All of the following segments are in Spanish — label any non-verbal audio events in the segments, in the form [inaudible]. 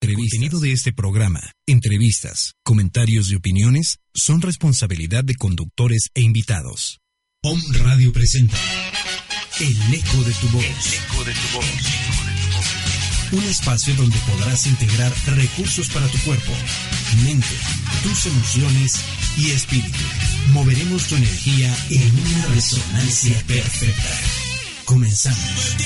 El contenido de este programa, entrevistas, comentarios y opiniones son responsabilidad de conductores e invitados. Om Radio presenta El eco de tu voz. El eco de tu voz. Un espacio donde podrás integrar recursos para tu cuerpo, mente, tus emociones y espíritu. Moveremos tu energía en una resonancia perfecta. Comenzamos.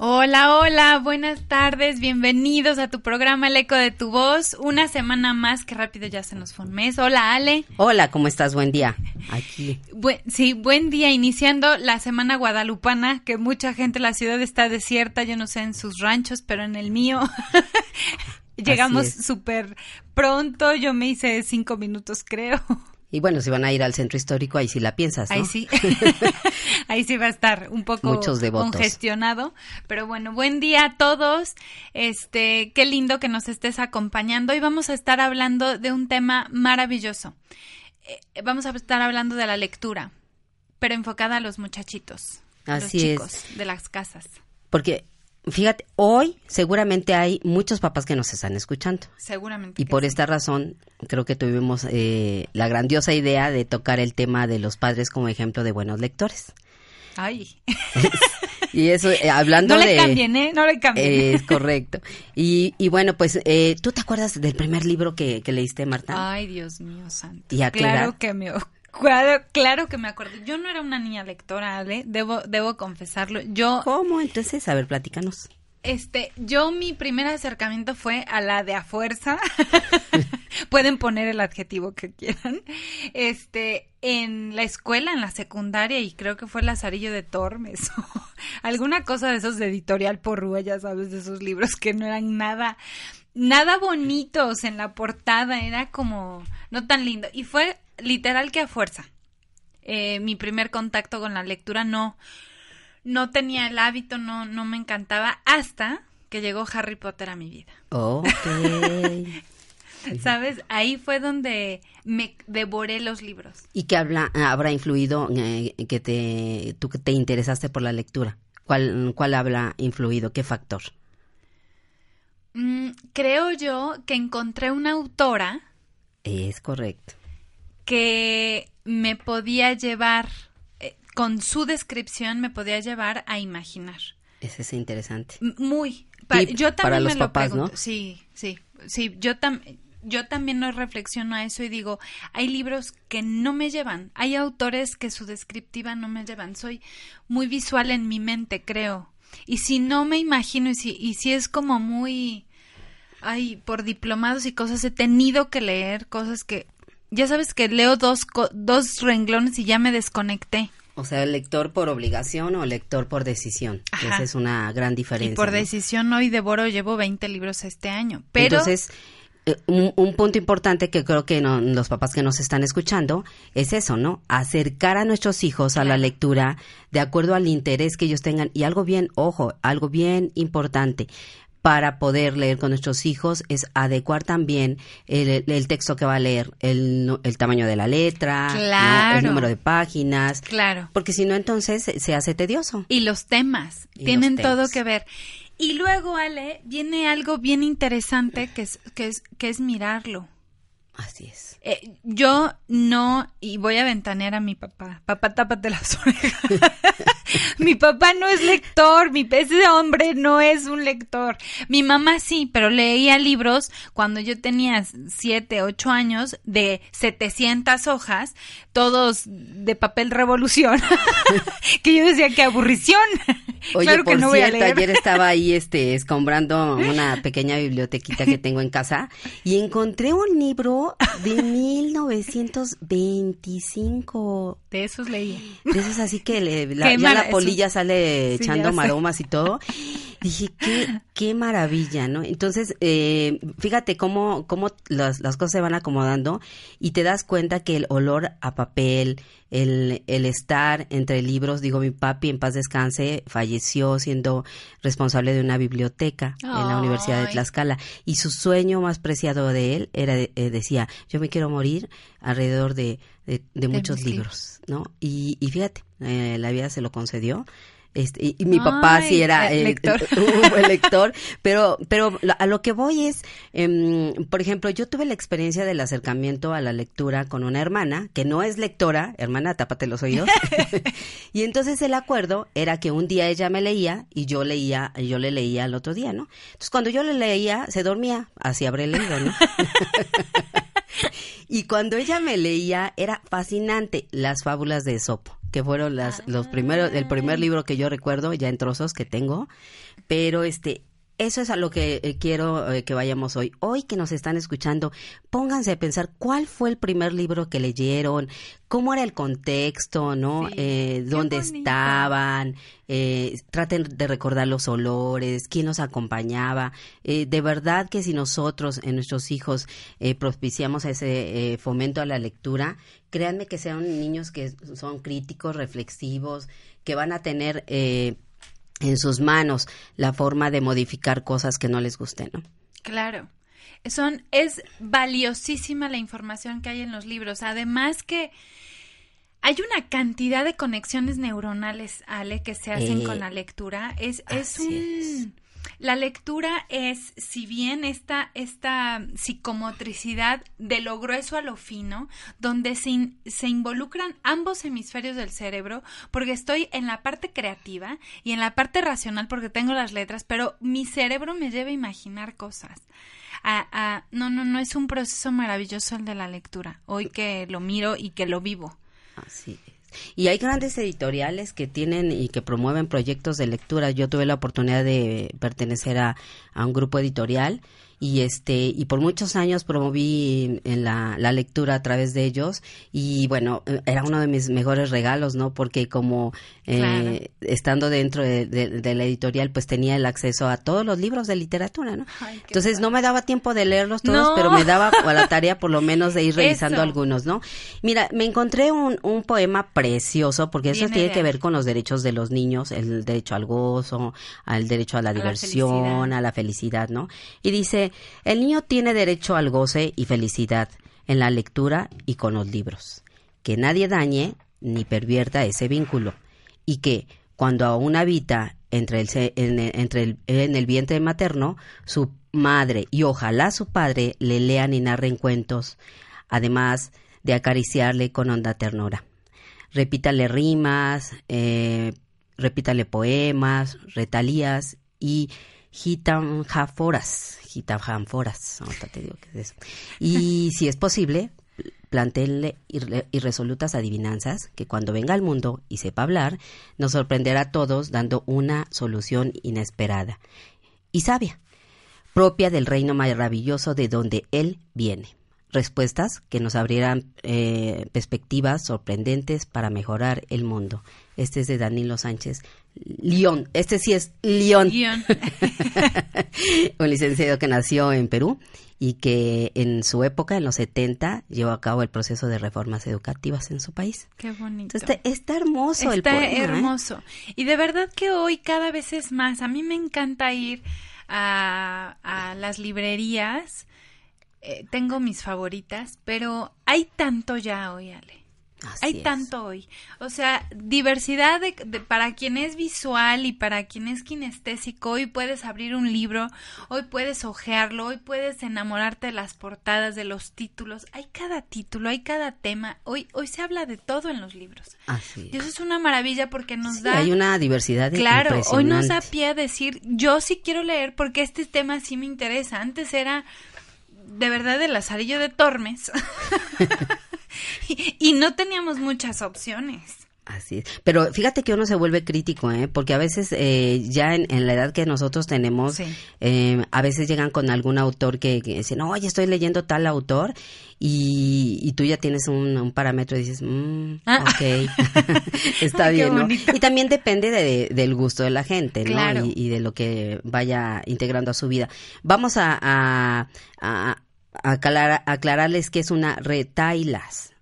Hola, hola, buenas tardes, bienvenidos a tu programa El Eco de tu Voz. Una semana más, que rápido ya se nos fue un mes. Hola, Ale. Hola, ¿cómo estás? Buen día. Aquí. sí, buen día, iniciando la semana guadalupana, que mucha gente, la ciudad está desierta, yo no sé en sus ranchos, pero en el mío [laughs] llegamos súper pronto, yo me hice cinco minutos creo. Y bueno, si van a ir al centro histórico, ahí sí la piensas, ¿no? Ahí sí. [laughs] ahí sí va a estar un poco Muchos congestionado. Pero bueno, buen día a todos. Este, qué lindo que nos estés acompañando. Hoy vamos a estar hablando de un tema maravilloso. Eh, vamos a estar hablando de la lectura, pero enfocada a los muchachitos. Así los chicos de las casas. Porque Fíjate, hoy seguramente hay muchos papás que nos están escuchando. Seguramente. Y por esta razón creo que tuvimos eh, la grandiosa idea de tocar el tema de los padres como ejemplo de buenos lectores. Ay. [laughs] y eso, eh, hablando de... No le cambien, ¿eh? No le cambien. Es correcto. Y, y bueno, pues, eh, ¿tú te acuerdas del primer libro que, que leíste, Marta? Ay, Dios mío santo. ¿Y a claro que me Claro, claro que me acuerdo. Yo no era una niña lectora, Ale, debo, debo confesarlo. Yo. ¿Cómo? Entonces, a ver, platícanos. Este, yo mi primer acercamiento fue a la de a fuerza. [laughs] Pueden poner el adjetivo que quieran. Este, en la escuela, en la secundaria, y creo que fue Lazarillo de Tormes [laughs] o alguna cosa de esos de editorial porrúa, ya sabes, de esos libros que no eran nada, nada bonitos en la portada, era como no tan lindo. Y fue literal que a fuerza. Eh, mi primer contacto con la lectura no, no tenía el hábito, no, no me encantaba hasta que llegó Harry Potter a mi vida. Ok. [laughs] ¿Sabes? Ahí fue donde me devoré los libros. ¿Y qué habla, habrá influido eh, que te, tú te interesaste por la lectura? ¿Cuál, cuál habrá influido? ¿Qué factor? Mm, creo yo que encontré una autora. Es correcto que me podía llevar, eh, con su descripción me podía llevar a imaginar. Ese es interesante. Muy. yo también para los me papás, lo ¿no? Sí, sí, sí. Yo también yo también no reflexiono a eso y digo, hay libros que no me llevan, hay autores que su descriptiva no me llevan, soy muy visual en mi mente, creo. Y si no me imagino y si, y si es como muy, ay, por diplomados y cosas, he tenido que leer cosas que ya sabes que leo dos, dos renglones y ya me desconecté. O sea, lector por obligación o lector por decisión. Esa es una gran diferencia. Y por decisión hoy devoro, llevo 20 libros este año. Pero... Entonces, eh, un, punto importante que creo que los papás que nos están escuchando es eso, ¿no? Acercar a nuestros hijos a la lectura de acuerdo al interés que ellos tengan. Y algo bien, ojo, algo bien importante para poder leer con nuestros hijos es adecuar también el, texto que va a leer, el, tamaño de la letra, el número de páginas. Claro. Porque si no, entonces se hace tedioso. Y los temas tienen todo que ver. Y luego, Ale, viene algo bien interesante que es, que es, que es mirarlo. Así es. Eh, yo no, y voy a ventanear a mi papá. Papá, tápate las orejas. [laughs] mi papá no es lector, mi ese hombre no es un lector. Mi mamá sí, pero leía libros cuando yo tenía siete, ocho años de 700 hojas, todos de papel revolución, [laughs] que yo decía que aburrición. Oye, Claro que por no voy a cierto, leer. ayer estaba ahí [laughs] este escombrando una pequeña bibliotequita que tengo en casa y encontré un libro de [laughs] 1925. De esos leí. De esos así que le- la, ya la polilla sale Sí, echando maromas y todo. [laughs] Dije, qué, qué maravilla, ¿no? Entonces, eh, fíjate cómo, cómo las, las cosas se van acomodando y te das cuenta que el olor a papel, el, el estar entre libros, digo, mi papi en paz descanse, falleció siendo responsable de una biblioteca en la Universidad de. Tlaxcala y su sueño más preciado de él era, eh, decía, yo me quiero morir alrededor de, de, de muchos libros, ¿no? Y, y fíjate, eh, la vida se lo concedió. Este, y, y mi papá sí era eh, eh, lector. [laughs] [laughs] pero, pero a lo que voy es, em, por ejemplo, yo tuve la experiencia del acercamiento a la lectura con una hermana, que no es lectora, hermana, tápate los oídos, [laughs] y entonces el acuerdo era que un día ella me leía y yo leía, yo le leía al otro día, ¿no? Entonces cuando yo le leía, se dormía, así habré leído, ¿no? [laughs] Y cuando ella me leía, era fascinante las fábulas de Esopo, que fueron las, los primeros, el primer libro que yo recuerdo, ya en trozos que tengo, pero este, eso es a lo que eh, quiero eh, que vayamos hoy. Hoy que nos están escuchando, pónganse a pensar cuál fue el primer libro que leyeron, cómo era el contexto, ¿no? Sí, Eh, dónde bonito. estaban, eh, traten de recordar los olores, quién nos acompañaba. Eh, de verdad que si nosotros en nuestros hijos eh, propiciamos ese eh, fomento a la lectura, créanme que sean niños que son críticos, reflexivos, que van a tener eh, en sus manos la forma de modificar cosas que no les gusten, ¿no? Claro. Son, es valiosísima la información que hay en los libros. Además que hay una cantidad de conexiones neuronales, Ale, que se hacen Eh, con la lectura. Es, es un... es. La lectura es, si bien esta, esta psicomotricidad de lo grueso a lo fino, donde se, se involucran ambos hemisferios del cerebro, porque estoy en la parte creativa y en la parte racional porque tengo las letras, pero mi cerebro me lleva a imaginar cosas. A- a- no, no, no, es un proceso maravilloso el de la lectura, hoy que lo miro y que lo vivo. Así es. Y hay grandes editoriales que tienen y que promueven proyectos de lectura. Yo tuve la oportunidad de pertenecer a, a un grupo editorial y este y por muchos años promoví en la, la lectura a través de ellos y bueno eh, era uno de mis mejores regalos no porque como eh, Claro. estando dentro de, de- de la editorial pues tenía el acceso a todos los libros de literatura no Ay, entonces no me daba tiempo de leerlos todos No. pero me daba a la tarea por lo menos de ir [laughs] revisando Eso. algunos no mira me encontré un, un poema precioso porque eso tiene que ver con los derechos de los niños el derecho al gozo al derecho a la diversión a la felicidad, ¿no? Y dice, el niño tiene derecho al goce y felicidad en la lectura y con los libros. Que nadie dañe ni pervierta ese vínculo. Y que cuando aún habita entre en el vientre materno, su madre y ojalá su padre le lean y narren cuentos, además de acariciarle con honda ternura. Repítale rimas, eh, repítale poemas, retalías y gitanjaforas, gitanjaforas, ahorita te digo qué es eso. Y [laughs] si es posible, plantéenle irre- irresolutas adivinanzas que cuando venga al mundo y sepa hablar, nos sorprenderá a todos dando una solución inesperada y sabia, propia del reino maravilloso de donde él viene. Respuestas que nos abrirán eh, perspectivas sorprendentes para mejorar el mundo. Este es de Danilo Sánchez León. Este sí es León. [laughs] Un licenciado que nació en Perú y que en su época, en los 70, llevó a cabo el proceso de reformas educativas en su país. Qué bonito. Entonces, está, está hermoso el Está poema. ¿eh? hermoso. Y de verdad que hoy cada vez es más. A mí me encanta ir a, a las librerías. Eh, tengo mis favoritas, pero hay tanto ya hoy, Ale. Así Hay es. tanto hoy. O sea, diversidad de, de- para quien es visual y para quien es kinestésico. Hoy puedes abrir un libro, hoy puedes hojearlo, hoy puedes enamorarte de las portadas, de los títulos. Hay cada título, hay cada tema. Hoy, hoy se habla de todo en los libros. Así Y es. eso es una maravilla porque nos Sí, da... hay una diversidad Claro, hoy nos da pie a decir, yo sí quiero leer porque este tema sí me interesa. Antes era de verdad el lazarillo de Tormes [laughs] y, [laughs] y no teníamos muchas opciones. Así es. Pero fíjate que uno se vuelve crítico, ¿eh? Porque a veces eh, ya en, la edad que nosotros tenemos, eh, a veces llegan con algún autor que, que dicen, oye, estoy leyendo tal autor y, tú ya tienes un, parámetro y dices, mmm, ah. ok, [laughs] [laughs] está bien, ¿no? Y también depende de, del gusto de la gente, ¿no? Y, de lo que vaya integrando a su vida. Vamos a, a, a, aclararles que es una retailas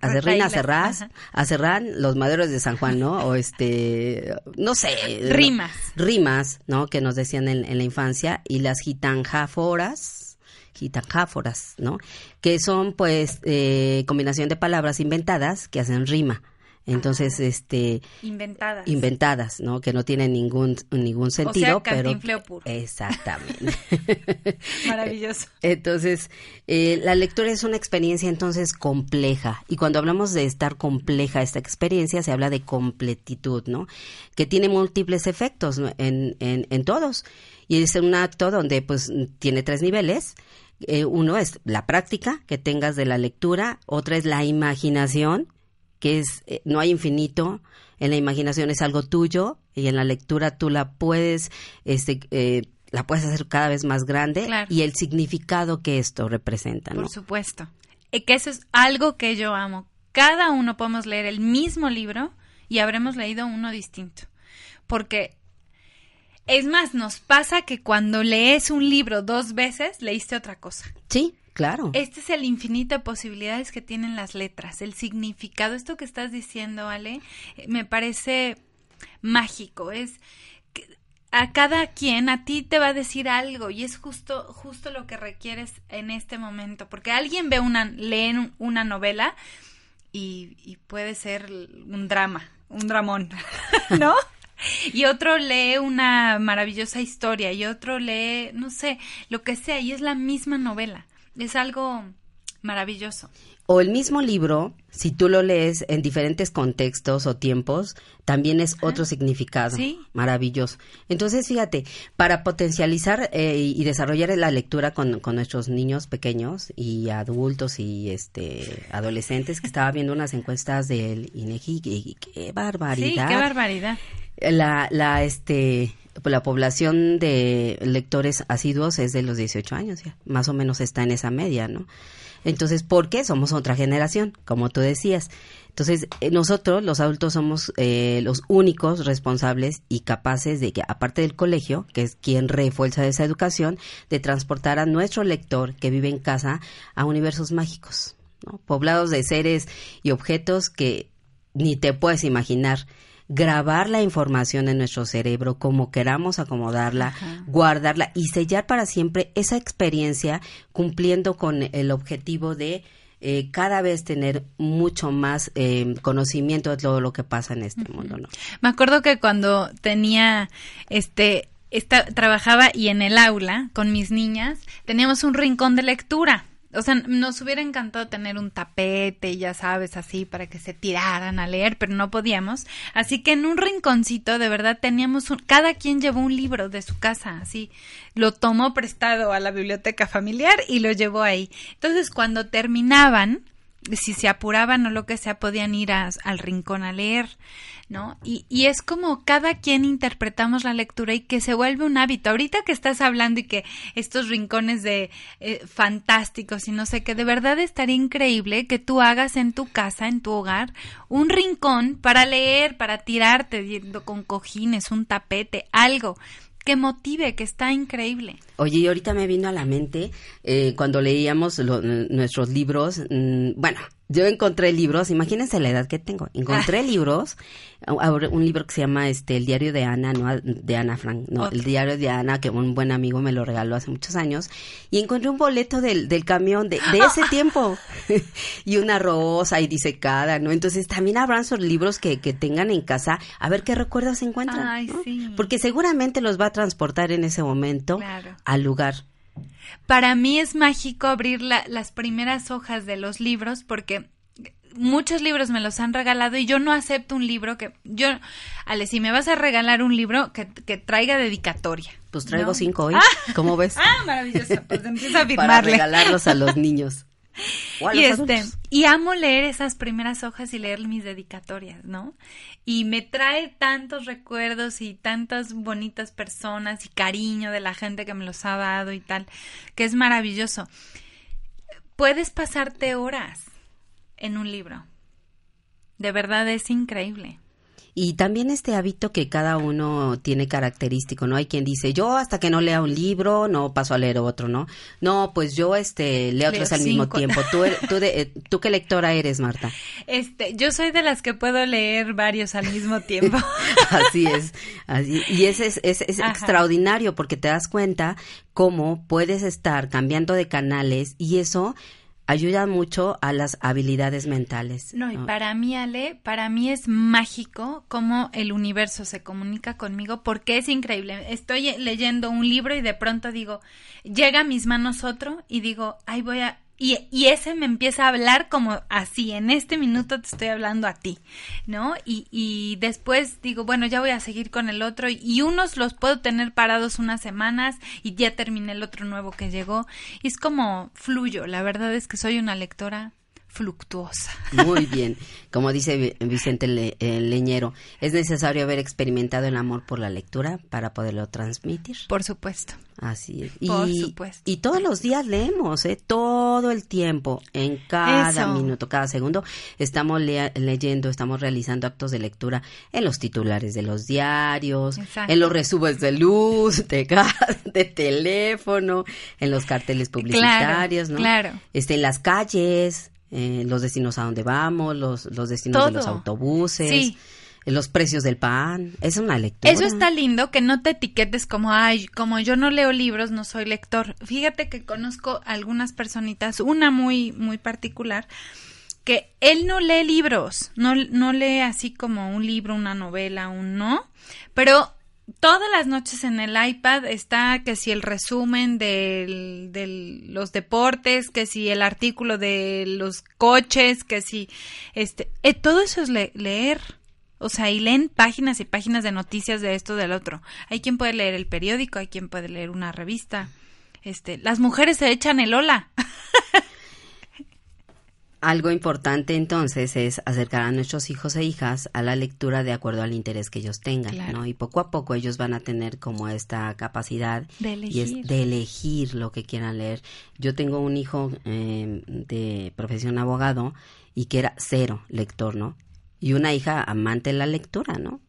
a Serrín, a Serrás, a Serrán, los maderos de San Juan, ¿no? O este, no sé. Rimas. Rimas, ¿no? Que nos decían en, la infancia. Y las gitanjáforas, gitanjáforas, ¿no? Que son, pues, eh, combinación de palabras inventadas que hacen rima. Entonces, este inventadas. Inventadas, ¿no? Que no tienen ningún ningún sentido, o sea, pero puro. exactamente. [laughs] Maravilloso. [laughs] Entonces, eh, la lectura es una experiencia entonces compleja y cuando hablamos de estar compleja esta experiencia se habla de completitud, ¿no? Que tiene múltiples efectos en, en, en todos y es un acto donde pues tiene tres niveles. Eh, uno es la práctica que tengas de la lectura, otra es la imaginación que es eh, no hay infinito, en la imaginación es algo tuyo y en la lectura tú la puedes este eh, la puedes hacer cada vez más grande y el significado que esto representa, Por supuesto. Y que eso es algo que yo amo. Cada uno podemos leer el mismo libro y habremos leído uno distinto. Porque es más, nos pasa que cuando lees un libro dos veces, leíste otra cosa. Sí, Claro. Este es el infinito de posibilidades que tienen las letras, el significado. Esto que estás diciendo, Ale, eh, me parece mágico. Es a cada quien, a ti te va a decir algo y es justo, justo lo que requieres en este momento. Porque alguien ve una, lee una novela y, y puede ser un drama, un dramón, [laughs] ¿no? [laughs] y otro lee una maravillosa historia y otro lee, no sé, lo que sea, y es la misma novela. Es algo maravilloso. O el mismo libro, si tú lo lees en diferentes contextos o tiempos, también es otro significado. ¿Sí? Maravilloso. Entonces, fíjate, para potencializar eh, y desarrollar la lectura con, nuestros niños pequeños y adultos y este adolescentes, que estaba viendo unas encuestas del INEGI, y qué barbaridad. Sí, qué barbaridad. La, la, este, la población de lectores asiduos es de los 18 años, ya, más o menos está en esa media, ¿no? Entonces, ¿por qué? Somos otra generación, como tú decías. Entonces, eh, nosotros, los adultos, somos eh, los únicos responsables y capaces de que, aparte del colegio, que es quien refuerza esa educación, de transportar a nuestro lector que vive en casa a universos mágicos, poblados de seres y objetos que ni te puedes imaginar grabar la información en nuestro cerebro como queramos acomodarla, guardarla y sellar para siempre esa experiencia cumpliendo con el objetivo de eh, cada vez tener mucho más eh, conocimiento de todo lo que pasa en este mundo, ¿no? Me acuerdo que cuando tenía este esta, trabajaba y en el aula con mis niñas teníamos un rincón de lectura o sea, nos hubiera encantado tener un tapete, ya sabes, así para que se tiraran a leer, pero no podíamos. Así que en un rinconcito, de verdad, teníamos un, cada quien llevó un libro de su casa, así. Lo tomó prestado a la biblioteca familiar y lo llevó ahí. Entonces, cuando terminaban, si se apuraban o lo que sea, podían ir al rincón a leer. ¿no? Y, y es como cada quien interpretamos la lectura y que se vuelve un hábito. Ahorita que estás hablando y que estos rincones de eh, fantásticos y no sé qué, de verdad estaría increíble que tú hagas en tu casa, en tu hogar, un rincón para leer, para tirarte con cojines, un tapete, algo que motive, que está increíble. Oye, y ahorita me vino a la mente eh, cuando leíamos nuestros libros, bueno, yo encontré libros, imagínense la edad que tengo, encontré [laughs] libros, un libro que se llama este El diario de Ana, no de Ana Frank, no, el diario de Ana, que un buen amigo me lo regaló hace muchos años, y encontré un boleto del, del camión de, de ese [laughs] tiempo, [laughs] y una rosa y disecada, ¿no? Entonces también habrán esos libros que, que tengan en casa, a ver qué recuerdos se encuentran, Ay, sí. porque seguramente los va a transportar en ese momento al lugar. Para mí es mágico abrir las primeras hojas de los libros porque muchos libros me los han regalado y yo no acepto un libro que yo Ale si me vas a regalar un libro que, traiga dedicatoria pues traigo cinco hoy ah. ¿cómo ves? ah maravilloso pues empieza a [laughs] firmarle para regalarlos a los niños [laughs] y este y amo leer esas primeras hojas y leer mis dedicatorias, ¿no? Y me trae tantos recuerdos y tantas bonitas personas y cariño de la gente que me los ha dado y tal, que es maravilloso. Puedes pasarte horas en un libro. De verdad es increíble. Y también este hábito que cada uno tiene característico, ¿no? Hay quien dice, yo hasta que no lea un libro, no paso a leer otro, ¿no? No, pues yo este leo otros al mismo tiempo. ¿Tú, tú, de, eh, ¿Tú qué lectora eres, Marta? [laughs] Este, yo soy de las que puedo leer varios al mismo tiempo. [laughs] así es, así Y ese es, es, es extraordinario porque te das cuenta cómo puedes estar cambiando de canales y eso ayuda mucho a las habilidades mentales. No, y para mí, Ale, para mí es mágico cómo el universo se comunica conmigo porque es increíble. Estoy leyendo un libro y de pronto digo, llega a mis manos otro y digo, ay, voy a y, y, ese me empieza a hablar como así, en este minuto te estoy hablando a ti, ¿no? Y, y después digo, bueno, ya voy a seguir con el otro y unos los puedo tener parados unas semanas y ya terminé el otro nuevo que llegó. Y es como fluyo, la verdad es que soy una lectora fluctuosa. Muy [laughs] bien. Como dice Vicente Leñero, ¿es necesario haber experimentado el amor por la lectura para poderlo transmitir? Por supuesto. Así es. Por y, supuesto. Y todos los días leemos, ¿eh? Todo el tiempo, en cada minuto, cada segundo, estamos leyendo, estamos realizando actos de lectura en los titulares de los diarios, en los resubos de luz, de gas, [laughs] de teléfono, en los carteles publicitarios, ¿no? Claro. Este, en las calles, eh, los destinos a donde vamos, los, los destinos de los autobuses. Eh, los precios del pan, es una lectura. Eso está lindo, que no te etiquetes como, ay, como yo no leo libros, no soy lector. Fíjate que conozco algunas personitas, una muy, muy particular, que él no lee libros, no, no lee así como un libro, una novela, un no, pero todas las noches en el iPad está que si el resumen de los deportes, que si el artículo de los coches, que si este, eh, todo eso es leer. O sea, y leen páginas y páginas de noticias de esto del otro. Hay quien puede leer el periódico, hay quien puede leer una revista. Este, las mujeres se echan el hola. [laughs] Algo importante entonces es acercar a nuestros hijos e hijas a la lectura de acuerdo al interés que ellos tengan, ¿no? Y poco a poco ellos van a tener como esta capacidad de elegir, de elegir lo que quieran leer. Yo tengo un hijo eh, de profesión abogado y que era cero lector, ¿no? Y una hija amante de la lectura, ¿no?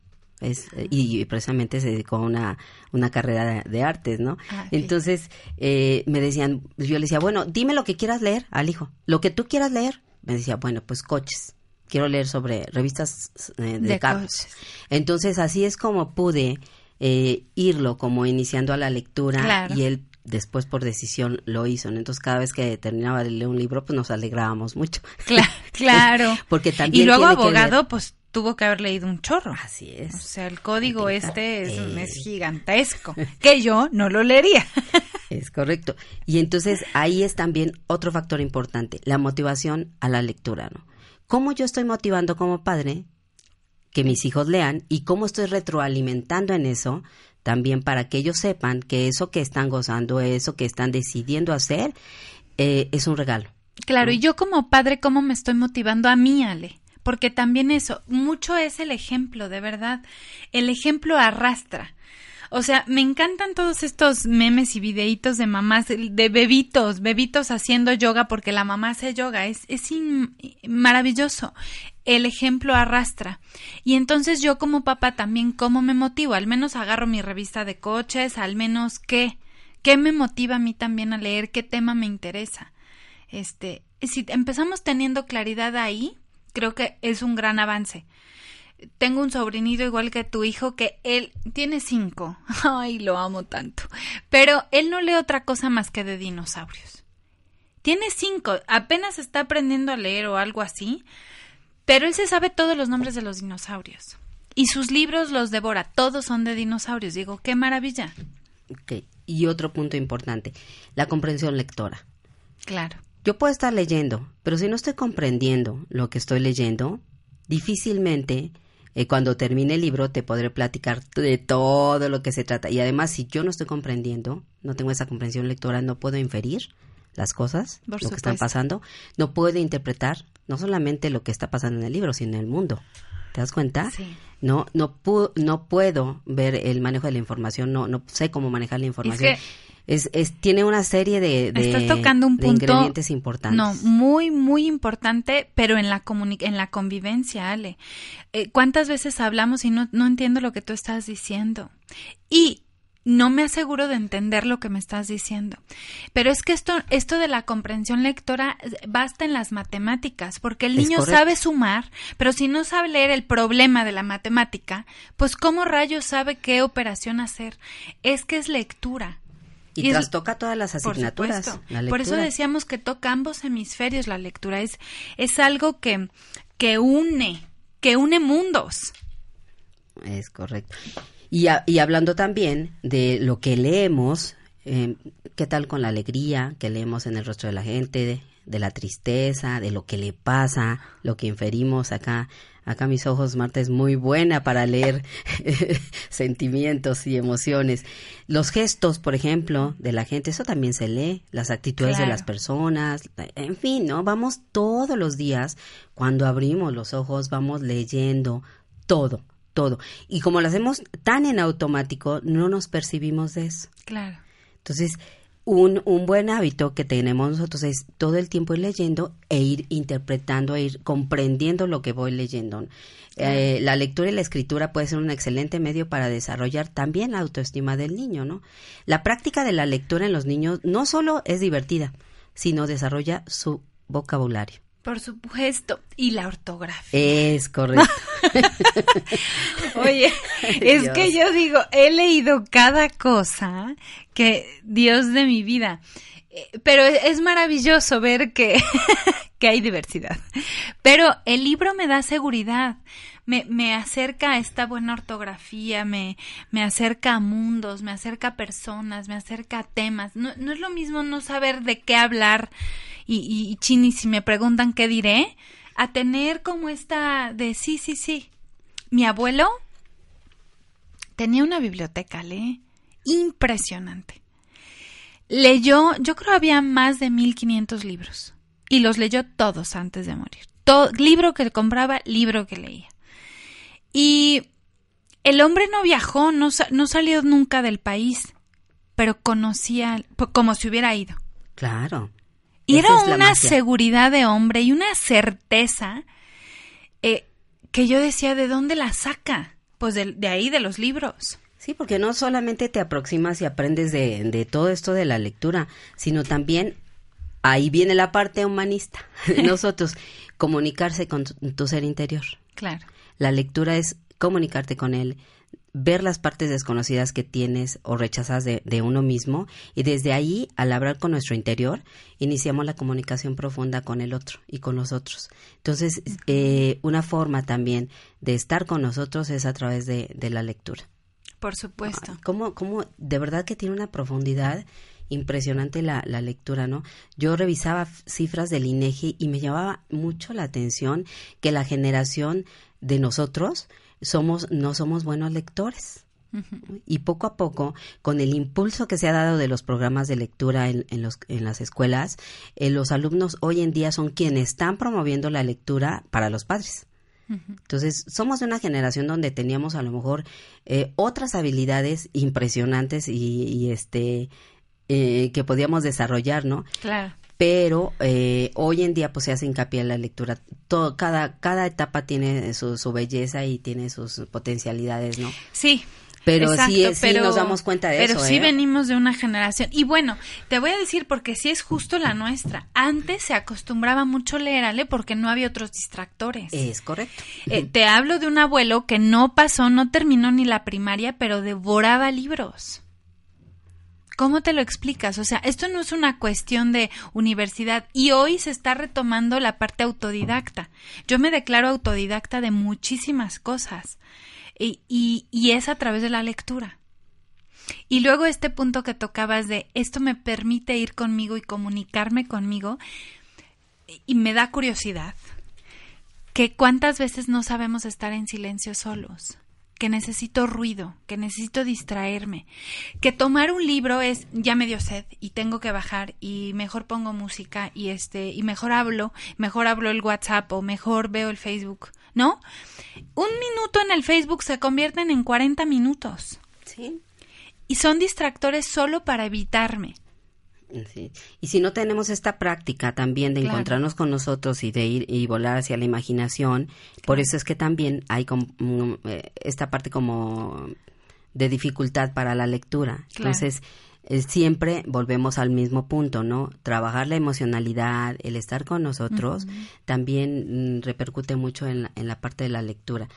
Es, y, precisamente se dedicó a una, una carrera de, artes, ¿no? Ah, Entonces, eh, me decían, yo le decía, bueno, dime lo que quieras leer al hijo, lo que tú quieras leer. Me decía, bueno, pues coches. Quiero leer sobre revistas eh, de, carros. Entonces, así es como pude eh, irlo como iniciando a la lectura y él después por decisión lo hizo. Entonces cada vez que terminaba de leer un libro, pues nos alegrábamos mucho. [laughs] Claro. Porque también y luego abogado, pues tuvo que haber leído un chorro. Así es. O sea, el código este es, gigantesco, que yo no lo leería. [laughs] Es correcto. Y entonces ahí es también otro factor importante, la motivación a la lectura, ¿no? ¿Cómo yo estoy motivando como padre que mis hijos lean y cómo estoy retroalimentando en eso también para que ellos sepan que eso que están gozando, eso que están decidiendo hacer, eh, es un regalo. Claro, y yo como padre, ¿cómo me estoy motivando a mí, Ale? Porque también eso, mucho es el ejemplo, de verdad. El ejemplo arrastra. O sea, me encantan todos estos memes y videitos de mamás, de bebitos, bebitos haciendo yoga porque la mamá hace yoga. Es, es maravilloso. El ejemplo arrastra. Y entonces yo como papá también, ¿cómo me motivo? Al menos agarro mi revista de coches, al menos qué. ¿Qué me motiva a mí también a leer? ¿Qué tema me interesa? Este, si empezamos teniendo claridad ahí, creo que es un gran avance. Tengo un sobrinito igual que tu hijo que él tiene cinco. [laughs] Ay, lo amo tanto. Pero él no lee otra cosa más que de dinosaurios. Tiene cinco, apenas está aprendiendo a leer o algo así, pero él se sabe todos los nombres de los dinosaurios. Y sus libros los devora, todos son de dinosaurios. Digo, qué maravilla. Ok, y otro punto importante, la comprensión lectora. Claro. Yo puedo estar leyendo, pero si no estoy comprendiendo lo que estoy leyendo, difícilmente eh, cuando termine el libro te podré platicar de todo lo que se trata. Y además, si yo no estoy comprendiendo, no tengo esa comprensión lectora, no puedo inferir las cosas, Por lo que están pasando, no puede interpretar no solamente lo que está pasando en el libro, sino en el mundo. ¿Te das cuenta? Sí. No, no, pu- no puedo ver el manejo de la información, no, no sé cómo manejar la información. que- es, es, tiene una serie de, de, Estás tocando un de punto. ingredientes importantes. No, muy, muy importante, pero en la en la convivencia, Ale. Eh, ¿Cuántas veces hablamos y no, no entiendo lo que tú estás diciendo? Y no me aseguro de entender lo que me estás diciendo. Pero es que esto, esto de la comprensión lectora eh, basta en las matemáticas, porque el Es niño correcto. sabe sumar, pero si no sabe leer el problema de la matemática, pues ¿cómo rayos sabe qué operación hacer? Es que es lectura. Y, y trastoca todas las asignaturas. la Por eso decíamos que toca ambos hemisferios la lectura. Es, es algo que, que une, que une mundos. Es correcto. Y, a- y hablando también de lo que leemos, eh, ¿qué tal con la alegría que leemos en el rostro de la gente, de, la tristeza, de lo que le pasa, lo que inferimos acá? Acá mis ojos, Marta, es muy buena para leer [laughs] sentimientos y emociones. Los gestos, por ejemplo, de la gente, eso también se lee, las actitudes de las personas, en fin, ¿no? Vamos todos los días, cuando abrimos los ojos, vamos leyendo todo, todo. Y como lo hacemos tan en automático, no nos percibimos de eso. Claro. Entonces, un, un buen hábito que tenemos nosotros es todo el tiempo ir leyendo e ir interpretando, e ir comprendiendo lo que voy leyendo. Eh, la lectura y la escritura puede ser un excelente medio para desarrollar también la autoestima del niño, ¿no? La práctica de la lectura en los niños no solo es divertida, sino desarrolla su vocabulario. Por supuesto. Y la ortografía. Es correcto. [laughs] Oye, es Dios. que yo digo, he leído cada cosa que Dios de mi vida. Eh, Pero es es maravilloso ver que, [laughs] que hay diversidad. Pero el libro me da seguridad, me, me acerca a esta buena ortografía, me, me acerca a mundos, me acerca a personas, me acerca a temas. No, no es lo mismo no saber de qué hablar y, y, y chini, si me preguntan qué diré, a tener como esta de sí, sí, sí. Mi abuelo tenía una biblioteca, lee, impresionante. Leyó, yo creo había más de 1500 libros y los leyó todos antes de morir. Todo, libro que compraba, libro que leía. Y el hombre no viajó, no, no salió nunca del país, pero conocía como si hubiera ido. Claro. Y era una magia. seguridad de hombre y una certeza eh, que yo decía, ¿de dónde la saca? Pues de, de ahí, de los libros. Sí, porque no solamente te aproximas y aprendes de, de todo esto de la lectura, sino también ahí viene la parte humanista. [laughs] Nosotros, comunicarse con tu, tu ser interior. Claro. La lectura es comunicarte con él, ver las partes desconocidas que tienes o rechazas de, de uno mismo y desde ahí, al hablar con nuestro interior, iniciamos la comunicación profunda con el otro y con los otros. Entonces, eh, una forma también de estar con nosotros es a través de, de la lectura. Por supuesto. Ay, ¿Cómo, cómo, de verdad que tiene una profundidad impresionante la, la lectura, ¿no? Yo revisaba cifras del INEGI y me llamaba mucho la atención que la generación de nosotros somos, no somos buenos lectores. Y poco a poco, con el impulso que se ha dado de los programas de lectura en, en los, en las escuelas, eh, los alumnos hoy en día son quienes están promoviendo la lectura para los padres. Entonces, somos de una generación donde teníamos a lo mejor eh, otras habilidades impresionantes y, y, este eh, que podíamos desarrollar, ¿no? Claro. Pero eh, hoy en día pues se hace hincapié en la lectura. Todo, cada, cada etapa tiene su, su belleza y tiene sus potencialidades, ¿no? Sí. Pero sí, exacto, sí pero- nos damos cuenta de pero eso, sí ¿eh? venimos de una generación. Y bueno, te voy a decir porque sí es justo la nuestra. Antes se acostumbraba mucho leer, Ale, porque no había otros distractores. Es correcto. Eh, te hablo de un abuelo que no pasó, no terminó ni la primaria, pero devoraba libros. ¿Cómo te lo explicas? O sea, esto no es una cuestión de universidad y hoy se está retomando la parte autodidacta. Yo me declaro autodidacta de muchísimas cosas y, y, es a través de la lectura. Y luego este punto que tocabas de esto me permite ir conmigo y comunicarme conmigo y me da curiosidad que cuántas veces no sabemos estar en silencio solos, que necesito ruido, que necesito distraerme, que tomar un libro es ya me dio sed y tengo que bajar y mejor pongo música y este y mejor hablo, mejor hablo el WhatsApp o mejor veo el Facebook, ¿no? Un minuto en el Facebook se convierten en 40 minutos. Sí. Y son distractores solo para evitarme. Y si no tenemos esta práctica también de encontrarnos con nosotros y de ir y volar hacia la imaginación, por eso es que también hay como, mm, eh, esta parte como de dificultad para la lectura. Entonces, eh, siempre volvemos al mismo punto, ¿no? Trabajar la emocionalidad, el estar con nosotros, también mm, repercute mucho en la, en la parte de la lectura.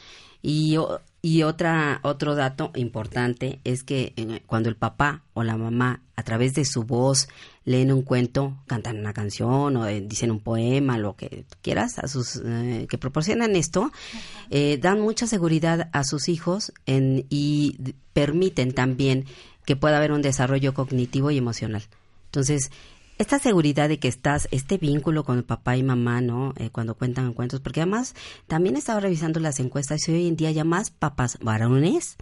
Y, y otra, otro dato importante es que eh, cuando el papá o la mamá, a través de su voz, leen un cuento, cantan una canción o eh, dicen un poema, lo que quieras, a sus, eh, que proporcionan esto, dan mucha seguridad a sus hijos en, y permiten también que pueda haber un desarrollo cognitivo y emocional. Entonces, esta seguridad de que estás, este vínculo con papá y mamá, ¿no? Eh, cuando cuentan cuentos, porque además también estaba revisando las encuestas y hoy en día ya más papás varones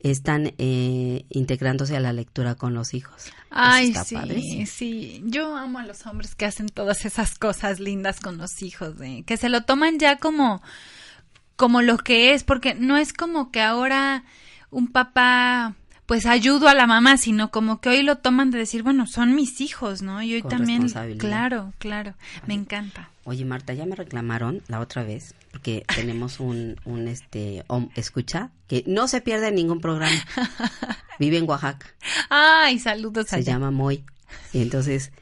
están eh, integrándose a la lectura con los hijos. Ay, sí, sí. Yo amo a los hombres que hacen todas esas cosas lindas con los hijos, de, que se lo toman ya como, como lo que es, porque no es como que ahora un papá pues ayudo a la mamá, sino como que hoy lo toman de decir, bueno, son mis hijos, ¿no? Y hoy también, claro, claro, me encanta. Oye, Marta, ya me reclamaron la otra vez porque tenemos un, un este, escucha que no se pierde ningún programa. [laughs] Vive en Oaxaca. Ay, saludos. Se llama Moy. Y entonces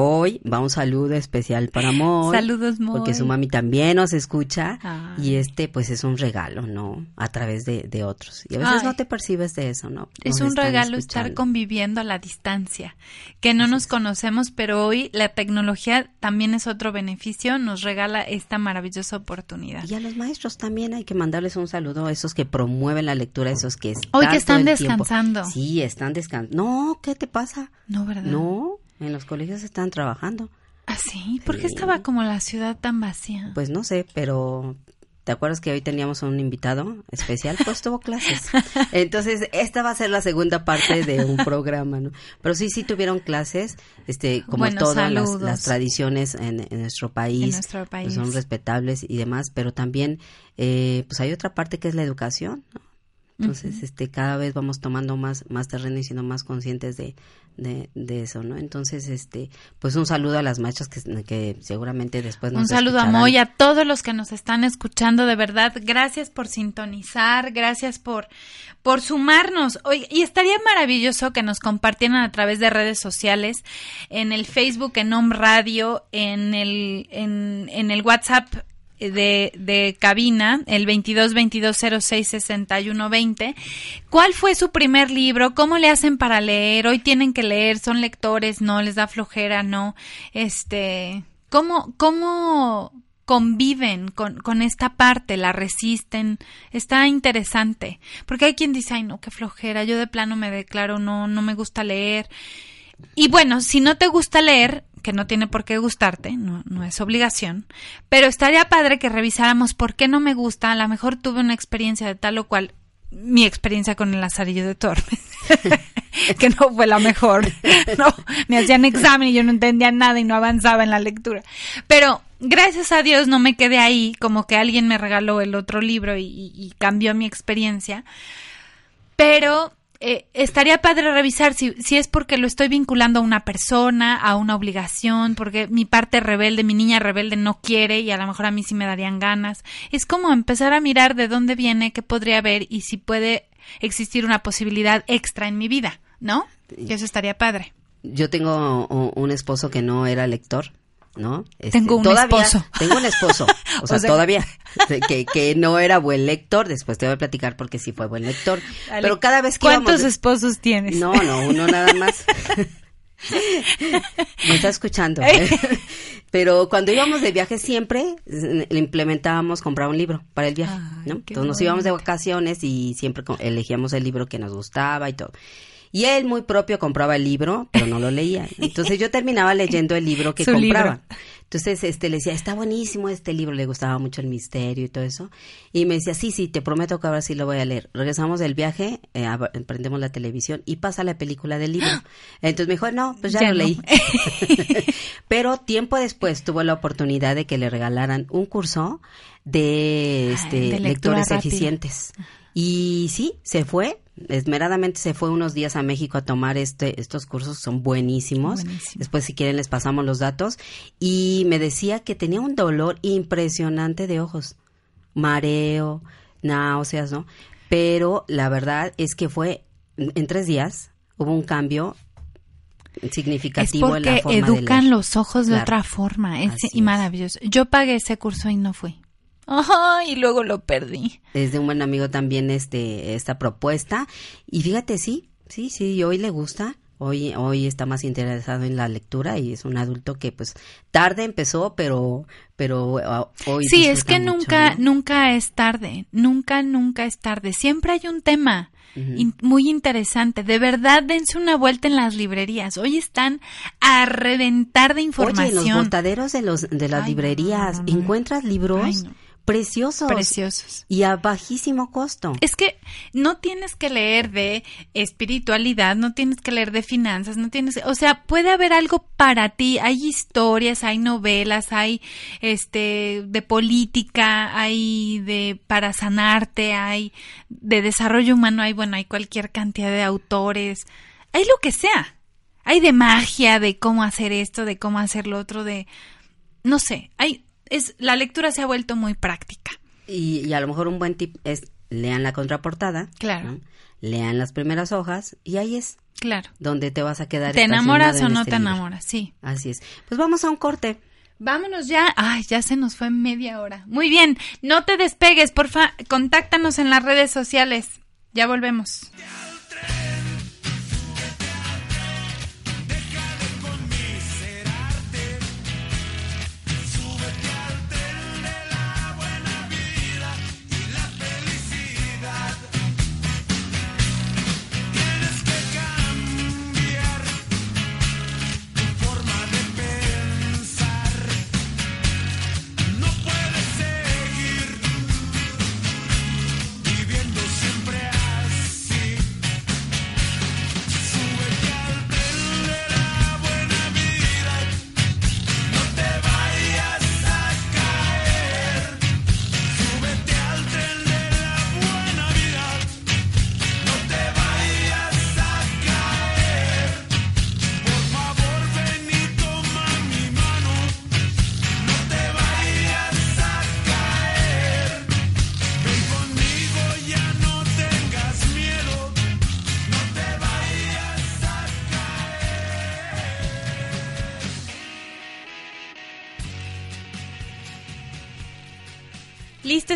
Hoy va un saludo especial para [laughs] Moy. Saludos, Moy. Porque su mami también nos escucha y este pues es un regalo, ¿no? A través de, de otros. Y a veces no te percibes de eso, ¿no? es un regalo estar conviviendo a la distancia, que no nos conocemos, pero hoy la tecnología también es otro beneficio, nos regala esta maravillosa oportunidad. Y a los maestros también hay que mandarles un saludo a esos que promueven la lectura, esos que están Hoy que están descansando. Sí, están descansando. No, ¿qué te pasa? No, ¿verdad? No, en los colegios están trabajando. ¿Ah, sí? ¿Por qué estaba como la ciudad tan vacía? Pues no sé, pero ¿te acuerdas que hoy teníamos un invitado especial? Pues tuvo [laughs] clases. Entonces, esta va a ser la segunda parte de un programa, ¿no? Pero sí, sí tuvieron clases, este, como todas las, tradiciones en, nuestro país, en nuestro país. Pues son respetables y demás, pero también, eh, pues hay otra parte que es la educación, ¿no? Entonces, este, cada vez vamos tomando más, más terreno y siendo más conscientes de, de, eso, ¿no? Entonces, este, pues un saludo a las maestras que, que seguramente después nos Un saludo a Moy, a todos los que nos están escuchando, de verdad, gracias por sintonizar, gracias por, por sumarnos. Hoy, y estaría maravilloso que nos compartieran a través de redes sociales, en el Facebook, en Home Radio, en el, en, en el WhatsApp de, de cabina, el 22 22 06 61 20. ¿Cuál fue su primer libro? ¿Cómo le hacen para leer? Hoy tienen que leer, son lectores, no les da flojera, no. Este, ¿cómo, cómo conviven con, con esta parte, la resisten? Está interesante. Porque hay quien dice, ay, no, qué flojera, yo de plano me declaro, no, no me gusta leer. Y bueno, si no te gusta leer, que no tiene por qué gustarte, no, no es obligación, pero estaría padre que revisáramos por qué no me gusta, a lo mejor tuve una experiencia de tal o cual, mi experiencia con el Lazarillo de Tormes, [laughs] que no fue la mejor, [laughs] no, me hacían examen y yo no entendía nada y no avanzaba en la lectura, pero gracias a Dios no me quedé ahí, como que alguien me regaló el otro libro y, y cambió mi experiencia, pero eh, estaría padre revisar si, si es porque lo estoy vinculando a una persona, a una obligación, porque mi parte rebelde, mi niña rebelde no quiere y a lo mejor a mí sí me darían ganas. Es como empezar a mirar de dónde viene, qué podría haber y si puede existir una posibilidad extra en mi vida, ¿no? Y eso estaría padre. Yo tengo un esposo que no era lector ¿no? Este, tengo un esposo. Tengo un esposo, [laughs] o sea, todavía, que, que no era buen lector, después te voy a platicar porque sí fue buen lector. Pero cada vez que ¿Cuántos esposos tienes? No, no, uno nada más. [laughs] Me está escuchando. ¿eh? Pero cuando íbamos de viaje siempre le implementábamos comprar un libro para el viaje, ¿no? Entonces nos íbamos de vacaciones y siempre elegíamos el libro que nos gustaba y todo. Y él muy propio compraba el libro, pero no lo leía. Entonces yo terminaba leyendo el libro que [laughs] compraba. Entonces, este, le decía, está buenísimo este libro, le gustaba mucho el misterio y todo eso. Y me decía, sí, sí, te prometo que ahora sí lo voy a leer. Regresamos del viaje, eh, prendemos la televisión y pasa la película del libro. Entonces me dijo, no, pues ya, lo leí. [laughs] Pero tiempo después tuvo la oportunidad de que le regalaran un curso de, este, lectores eficientes. Y sí, se fue, esmeradamente se fue unos días a México a tomar este, estos cursos, son buenísimos. Después, si quieren, les pasamos los datos. Y me decía que tenía un dolor impresionante de ojos, mareo, náuseas, ¿no? Pero la verdad es que fue en tres días, hubo un cambio significativo en la forma educan los ojos de otra forma, es y maravilloso. Yo pagué ese curso y no fui. Ajá, y luego lo perdí. Es de un buen amigo también este esta propuesta y fíjate sí, sí, sí, hoy le gusta. Hoy, hoy está más interesado en la lectura y es un adulto que pues tarde empezó, pero, pero ah, hoy. Sí, es que nunca, nunca es tarde, nunca, nunca es tarde. Siempre hay un tema muy interesante. De verdad, dense una vuelta en las librerías. Hoy están a reventar de información. Oye, en los botaderos de los de las librerías encuentras libros preciosos. Preciosos. Y a bajísimo costo. Es que no tienes que leer de espiritualidad, no tienes que leer de finanzas, no tienes, o sea, puede haber algo para ti. Hay historias, hay novelas, hay este de política, hay de para sanarte, hay de desarrollo humano, hay bueno, hay cualquier cantidad de autores. Hay lo que sea. Hay de magia, de cómo hacer esto, de cómo hacer lo otro, de no sé, hay es la lectura se ha vuelto muy práctica. Y, a lo mejor un buen tip es lean la contraportada. Claro. Lean las primeras hojas y ahí es. Claro. Donde te vas a quedar. ¿Te enamoras o no este te enamoras? Sí. Así es. Pues vamos a un corte. Vámonos ya. Ay, ya se nos fue media hora. Muy bien. No te despegues, porfa. Contáctanos en las redes sociales. Ya volvemos.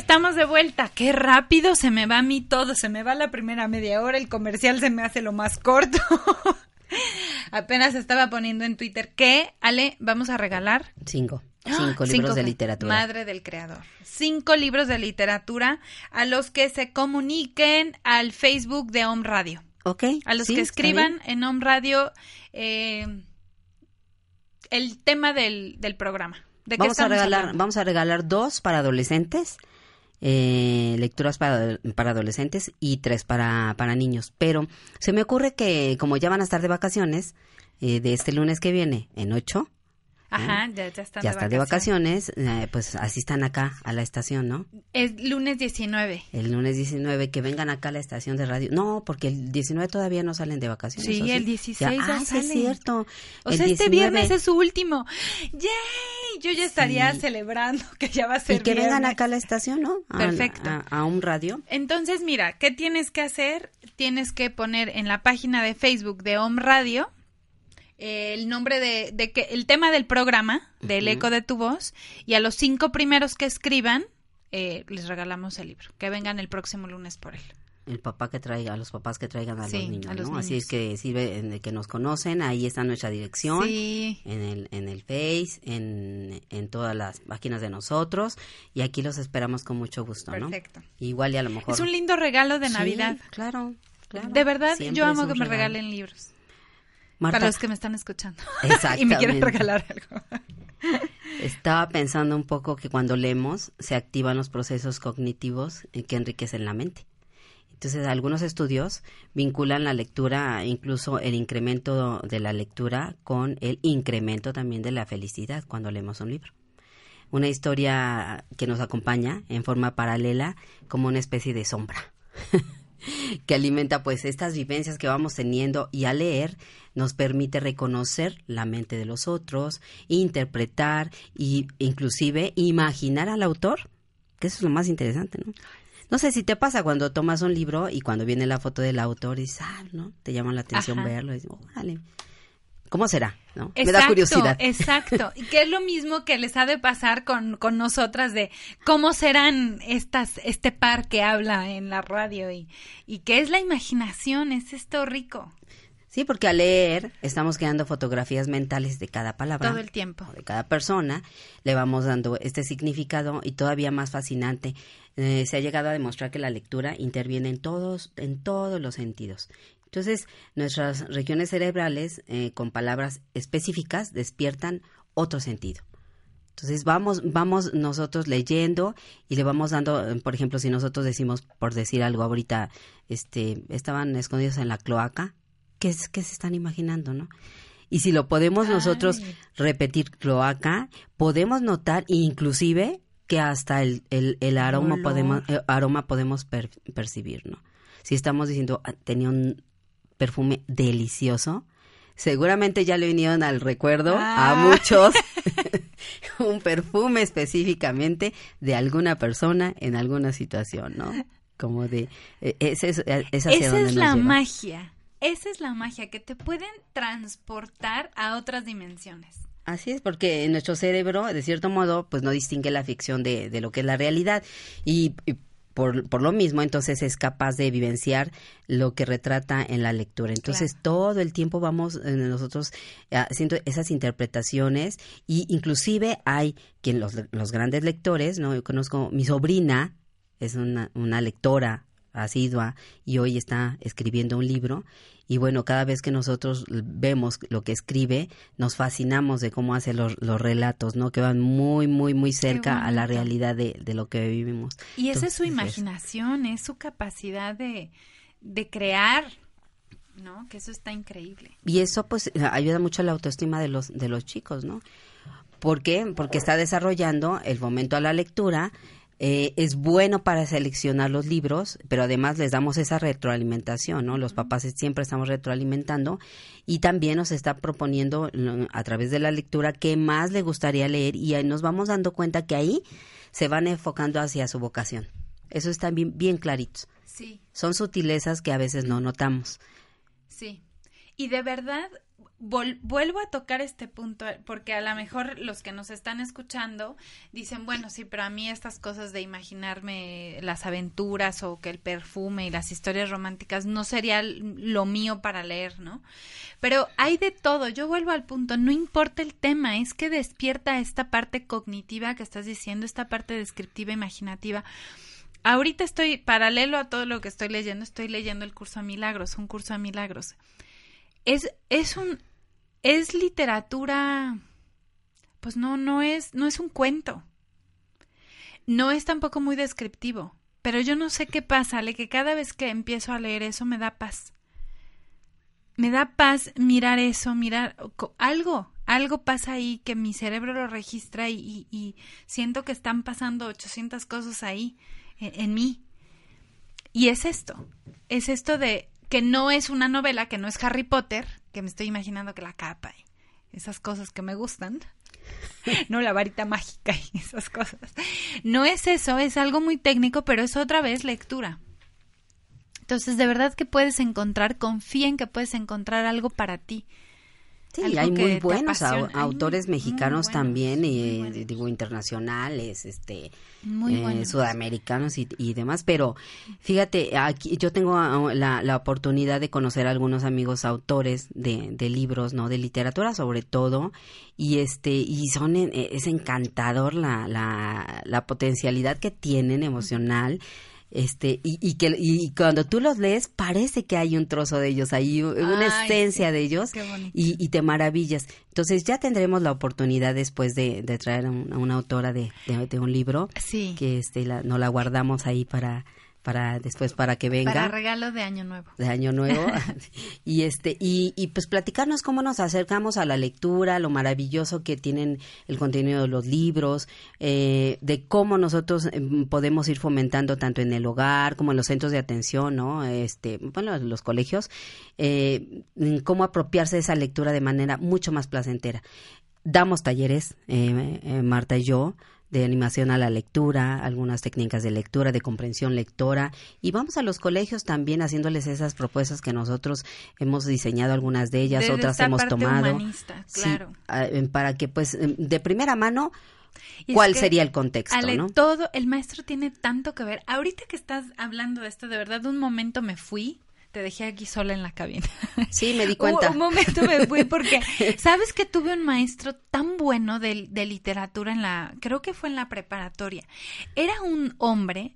Estamos de vuelta. Qué rápido se me va a mí todo. Se me va la primera media hora. El comercial se me hace lo más corto. [laughs] Apenas estaba poniendo en Twitter que, Ale, vamos a regalar. Cinco. Cinco libros de literatura. Madre del creador. Cinco libros de literatura a los que se comuniquen al Facebook de Home Radio. Ok. A los que escriban en Home Radio eh, el tema del, del programa. ¿De vamos a regalar, vamos a regalar dos para adolescentes eh, lecturas para, para adolescentes y tres para, para niños. Pero se me ocurre que como ya van a estar de vacaciones, eh, de este lunes que viene, en ocho, Ajá, ya, ya están ya de, de vacaciones, eh, pues asistan acá a la estación, ¿no? Es lunes 19. El lunes 19, que vengan acá a la estación de radio. No, porque el 19 todavía no salen de vacaciones. Sí, el 16 ya, ah, es cierto. O sea, este viernes es su último. ¡Yay! Yo ya estaría celebrando que ya va a ser Y que vengan acá a la estación, ¿no? Perfecto. a un radio. Entonces, mira, ¿qué tienes que hacer? Tienes que poner en la página de Facebook de Home Radio el nombre de, que el tema del programa, del eco de tu voz, y a los cinco primeros que escriban, eh, les regalamos el libro. Que vengan el próximo lunes por él. El papá que traiga, a los papás que traigan a los niños, ¿no? Así es que sirve que nos conocen, ahí está nuestra dirección, en el, en el Face, en, en todas las páginas de nosotros, y aquí los esperamos con mucho gusto, ¿no? Perfecto. Igual y a lo mejor. Es un lindo regalo de Navidad. claro, claro. De verdad, yo amo que me regalen libros. Para los que me están escuchando. [laughs] y me quieren regalar algo. [laughs] Estaba pensando un poco que cuando leemos se activan los procesos cognitivos que enriquecen la mente. Entonces, algunos estudios vinculan la lectura, incluso el incremento de la lectura, con el incremento también de la felicidad cuando leemos un libro. Una historia que nos acompaña en forma paralela como una especie de sombra. [laughs] que alimenta pues estas vivencias que vamos teniendo y al leer nos permite reconocer la mente de los otros, interpretar e inclusive imaginar al autor, que eso es lo más interesante, ¿no? No sé si te pasa cuando tomas un libro y cuando viene la foto del autor y ah, ¿no? Te llama la atención verlo y dices, órale. ¿Cómo será? ¿no? Me da curiosidad. Exacto. Y que es lo mismo que les ha de pasar con, con nosotras de cómo serán estas, este par que habla en la radio y, y qué es la imaginación, es esto rico. Sí, porque al leer estamos creando fotografías mentales de cada palabra. Todo el tiempo. De cada persona. Le vamos dando este significado y todavía más fascinante. Eh, se ha llegado a demostrar que la lectura interviene en todos, en todos los sentidos. Entonces, nuestras regiones cerebrales, eh, con palabras específicas, despiertan otro sentido. Entonces vamos, vamos nosotros leyendo y le vamos dando, por ejemplo, si nosotros decimos, por decir algo ahorita, este, estaban escondidos en la cloaca, ¿qué, se están imaginando, no? Y si lo podemos nosotros repetir cloaca, podemos notar inclusive que hasta el, el, aroma, podemos, aroma podemos percibir, ¿no? Si estamos diciendo, ah, tenía un perfume delicioso, seguramente ya le vinieron al recuerdo a ah. muchos [laughs] [laughs] un perfume específicamente de alguna persona en alguna situación, ¿no? Como de... E, esa es, esa es la magia esa es la magia, que te pueden transportar a otras dimensiones. Así es, porque nuestro cerebro, de cierto modo, pues no distingue la ficción de, de lo que es la realidad. Y, por, por, lo mismo, entonces es capaz de vivenciar lo que retrata en la lectura. Entonces, todo el tiempo vamos eh, nosotros eh, haciendo esas interpretaciones y inclusive hay quien los, los grandes lectores, ¿no? Yo conozco mi sobrina, es una, una lectora asidua y hoy está escribiendo un libro y bueno, cada vez que nosotros vemos lo que escribe, nos fascinamos de cómo hace los, los relatos, ¿no? Que van muy, muy, muy cerca a la realidad de, de, lo que vivimos. Y esa es su imaginación, es su capacidad de, de crear, ¿no? Que eso está increíble. Y eso pues ayuda mucho a la autoestima de los, de los chicos, ¿no? ¿Por qué? Porque está desarrollando el momento a la lectura, eh, es bueno para seleccionar los libros, pero además les damos esa retroalimentación, ¿no? Los papás siempre estamos retroalimentando y también nos está proponiendo a través de la lectura qué más le gustaría leer y ahí nos vamos dando cuenta que ahí se van enfocando hacia su vocación. Eso está bien, bien clarito. Sí. Son sutilezas que a veces no notamos. Sí. Y de verdad, vuelvo a tocar este punto porque a lo mejor los que nos están escuchando dicen, bueno, sí, pero a mí estas cosas de imaginarme las aventuras o que el perfume y las historias románticas no sería lo mío para leer, ¿no? Pero hay de todo, yo vuelvo al punto, no importa el tema, es que despierta esta parte cognitiva que estás diciendo, esta parte descriptiva, imaginativa. Ahorita estoy, paralelo a todo lo que estoy leyendo, estoy leyendo el curso a milagros, un curso a milagros. Es, es un, es literatura, pues no, no es, no es un cuento. No es tampoco muy descriptivo, pero yo no sé qué pasa, Ale, que cada vez que empiezo a leer eso me da paz. Me da paz mirar eso, mirar algo, algo pasa ahí que mi cerebro lo registra y, y, siento que están pasando 800 cosas ahí en, en mí. Y es esto, es esto de que no es una novela, que no es Harry Potter, que me estoy imaginando que la capa y esas cosas que me gustan, [laughs] no la varita mágica y esas cosas. No es eso, es algo muy técnico, pero es otra vez lectura. Entonces, de verdad que puedes encontrar, confía en que puedes encontrar algo para ti. Sí, hay muy buenos autores mexicanos también, y, digo, internacionales, este, eh, sudamericanos y, y, demás, pero fíjate, aquí yo tengo ah, la, la oportunidad de conocer a algunos amigos autores de, de, libros, ¿no? De literatura sobre todo, y este, y son, es encantador la, la, la potencialidad que tienen emocional, este y, y que y cuando tú los lees parece que hay un trozo de ellos ahí una esencia de ellos y, y, te maravillas. Entonces ya tendremos la oportunidad después de, de traer a, una autora de, de, un libro sí. que este la, no la guardamos ahí para para después para que venga. Para regalo de año nuevo. De año nuevo. [laughs] [laughs] Y este y, y pues platicarnos cómo nos acercamos a la lectura lo maravilloso que tienen el contenido de los libros eh, de cómo nosotros em, podemos ir fomentando tanto en el hogar como en los centros de atención no este bueno los colegios eh, cómo apropiarse de esa lectura de manera mucho más placentera. Damos talleres eh, eh Marta y yo de animación a la lectura, algunas técnicas de lectura, de comprensión lectora y vamos a los colegios también haciéndoles esas propuestas que nosotros hemos diseñado algunas de ellas, otras hemos tomado. claro. para que pues em, de primera mano ¿Cuál sería el contexto? Ale, todo, el maestro tiene tanto que ver. Ahorita que estás hablando de esto, de verdad, un momento me fui te dejé aquí sola en la cabina. [laughs] Sí, me di cuenta. un, momento me fui porque, [laughs] ¿sabes que tuve un maestro tan bueno de, de, literatura en la, creo que fue en la preparatoria? Era un hombre,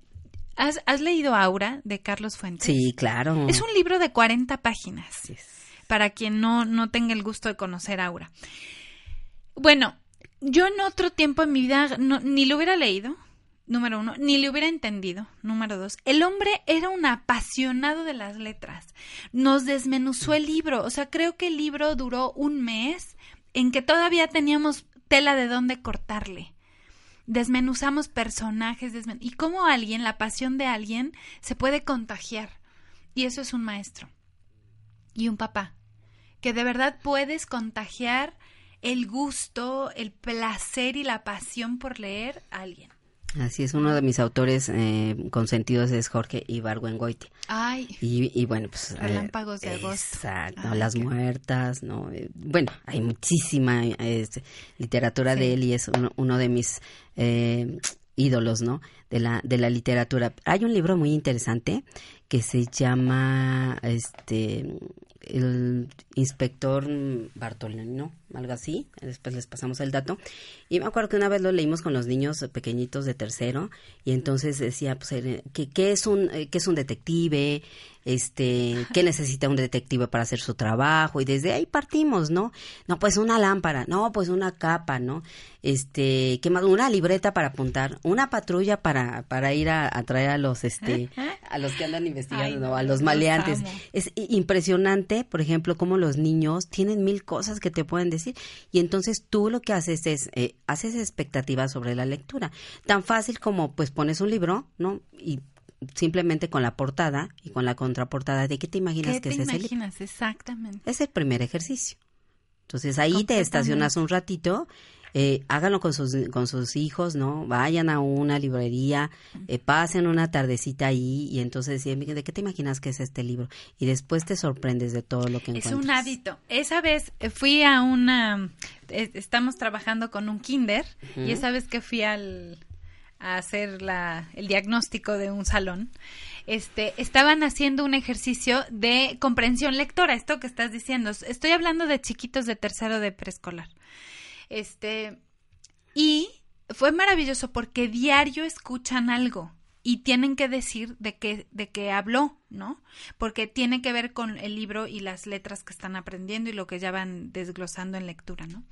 ¿has, ¿has leído Aura de Carlos Fuentes? Sí, claro. Es un libro de 40 páginas, para quien no, no tenga el gusto de conocer Aura. Bueno, yo en otro tiempo en mi vida no, ni lo hubiera leído, número uno, ni le hubiera entendido. Número dos, el hombre era un apasionado de las letras. Nos desmenuzó el libro. O sea, creo que el libro duró un mes en que todavía teníamos tela de dónde cortarle. Desmenuzamos personajes y cómo alguien, la pasión de alguien, se puede contagiar. Y eso es un maestro y un papá. Que de verdad puedes contagiar el gusto, el placer y la pasión por leer a alguien. Así es, uno de mis autores eh, consentidos es Jorge Ibargüengoite. Ay. Y, bueno, pues... Eh, Relámpagos de agosto. Exacto, Las Muertas, ¿no? Eh, bueno, hay muchísima literatura de él y es uno, de mis ídolos, ¿no? De la, de la literatura. Hay un libro muy interesante que se llama, este, el inspector Bartolino, algo así, después les pasamos el dato. Y me acuerdo que una vez lo leímos con los niños pequeñitos de tercero y entonces decía, pues, eh, ¿qué, es, un, eh, qué es un detective? Este, ¿qué necesita un detective para hacer su trabajo? Y desde ahí partimos, ¿no? No, pues una lámpara, no, pues una capa, ¿no? Este, ¿qué más? Una libreta para apuntar, una patrulla para, para ir a, traer a los, este, [laughs] a los que andan investigando, a los maleantes. es impresionante, por ejemplo, cómo los niños tienen mil cosas que te pueden decir y entonces tú lo que haces es eh, haces expectativas sobre la lectura. Tan fácil como pues pones un libro no y simplemente con la portada y con la contraportada de qué te imaginas que es ese libro exactamente. Es el primer ejercicio. Entonces ahí te estacionas un ratito eh, háganlo con sus, con sus hijos, ¿no? Vayan a una librería, eh, pasen una tardecita ahí y entonces ¿de qué te imaginas que es este libro? Y después te sorprendes de todo lo que encuentras. Es un hábito. Esa vez eh, fui a una, estamos trabajando con un kinder y esa vez que fui al, a hacer la, el diagnóstico de un salón, este, estaban haciendo un ejercicio de comprensión lectora, esto que estás diciendo. Estoy hablando de chiquitos de tercero de preescolar. Este, y fue maravilloso porque diario escuchan algo y tienen que decir de qué, de qué habló, ¿no? Porque tiene que ver con el libro y las letras que están aprendiendo y lo que ya van desglosando en lectura, ¿no?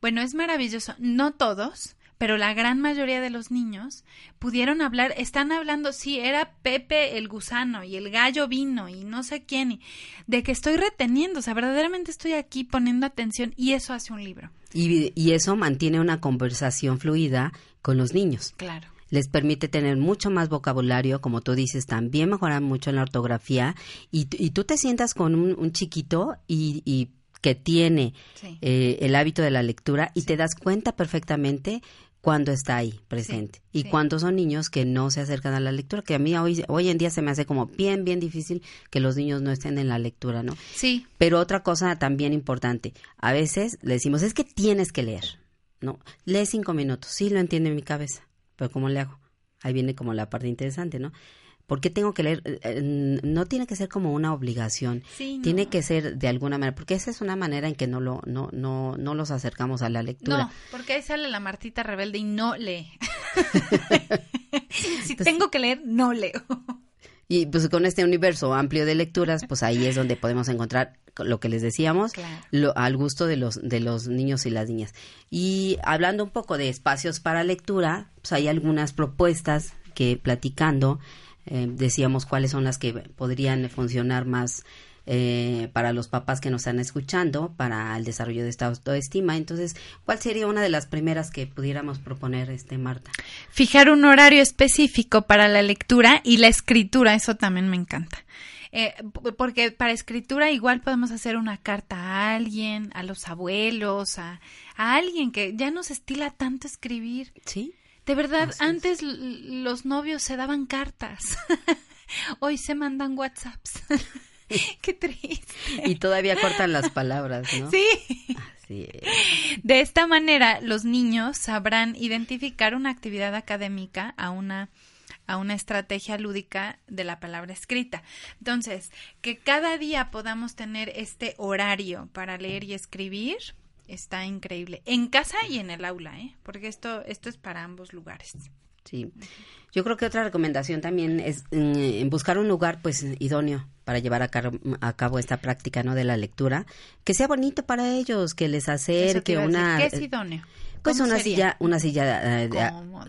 Bueno, es maravilloso. No todos, pero la gran mayoría de los niños pudieron hablar, están hablando, sí, era Pepe el gusano y el gallo vino y no sé quién, y de que estoy reteniendo, o sea, verdaderamente estoy aquí poniendo atención y eso hace un libro. Y, y eso mantiene una conversación fluida con los niños. Claro les permite tener mucho más vocabulario, como tú dices, también mejorar mucho en la ortografía y, y tú te sientas con un, chiquito y, y que tiene eh, el hábito de la lectura y te das cuenta perfectamente cuando está ahí presente y cuando son niños que no se acercan a la lectura, que a mí hoy, hoy en día se me hace como bien, bien difícil que los niños no estén en la lectura, ¿no? Sí. Pero otra cosa también importante, a veces le decimos, es que tienes que leer, ¿no? Lee cinco minutos, sí lo entiende en mi cabeza, pero ¿cómo le hago? Ahí viene como la parte interesante, ¿no? ¿Por qué tengo que leer? Eh, eh, no tiene que ser como una obligación. Tiene que ser de alguna manera, porque esa es una manera en que no lo no no no los acercamos a la lectura. No, porque ahí sale la Martita rebelde y no lee. [laughs] si tengo que leer, no leo. Y pues con este universo amplio de lecturas, pues ahí es donde podemos encontrar lo que les decíamos, lo, al gusto de los, de los niños y las niñas. Y hablando un poco de espacios para lectura, pues hay algunas propuestas que platicando eh, decíamos cuáles son las que podrían funcionar más eh, para los papás que nos están escuchando, para el desarrollo de esta autoestima. Entonces, ¿cuál sería una de las primeras que pudiéramos proponer, este Marta? Fijar un horario específico para la lectura y la escritura, eso también me encanta. Eh, porque para escritura igual podemos hacer una carta a alguien, a los abuelos, a, a alguien que ya nos estila tanto escribir. Sí. De verdad, antes los novios se daban cartas. [laughs] Hoy se mandan WhatsApps. [laughs] Qué triste. Y todavía cortan las palabras, ¿no? Sí. De esta manera, los niños sabrán identificar una actividad académica a una a una estrategia lúdica de la palabra escrita. Entonces, que cada día podamos tener este horario para leer y escribir está increíble. En casa y en el aula, ¿eh? Porque esto, esto es para ambos lugares. Sí. Yo creo que otra recomendación también es mm, buscar un lugar pues idóneo para llevar a, cabo esta práctica no de la lectura, que sea bonito para ellos, que les acerque una ¿Qué es idóneo? Pues una silla, una silla eh,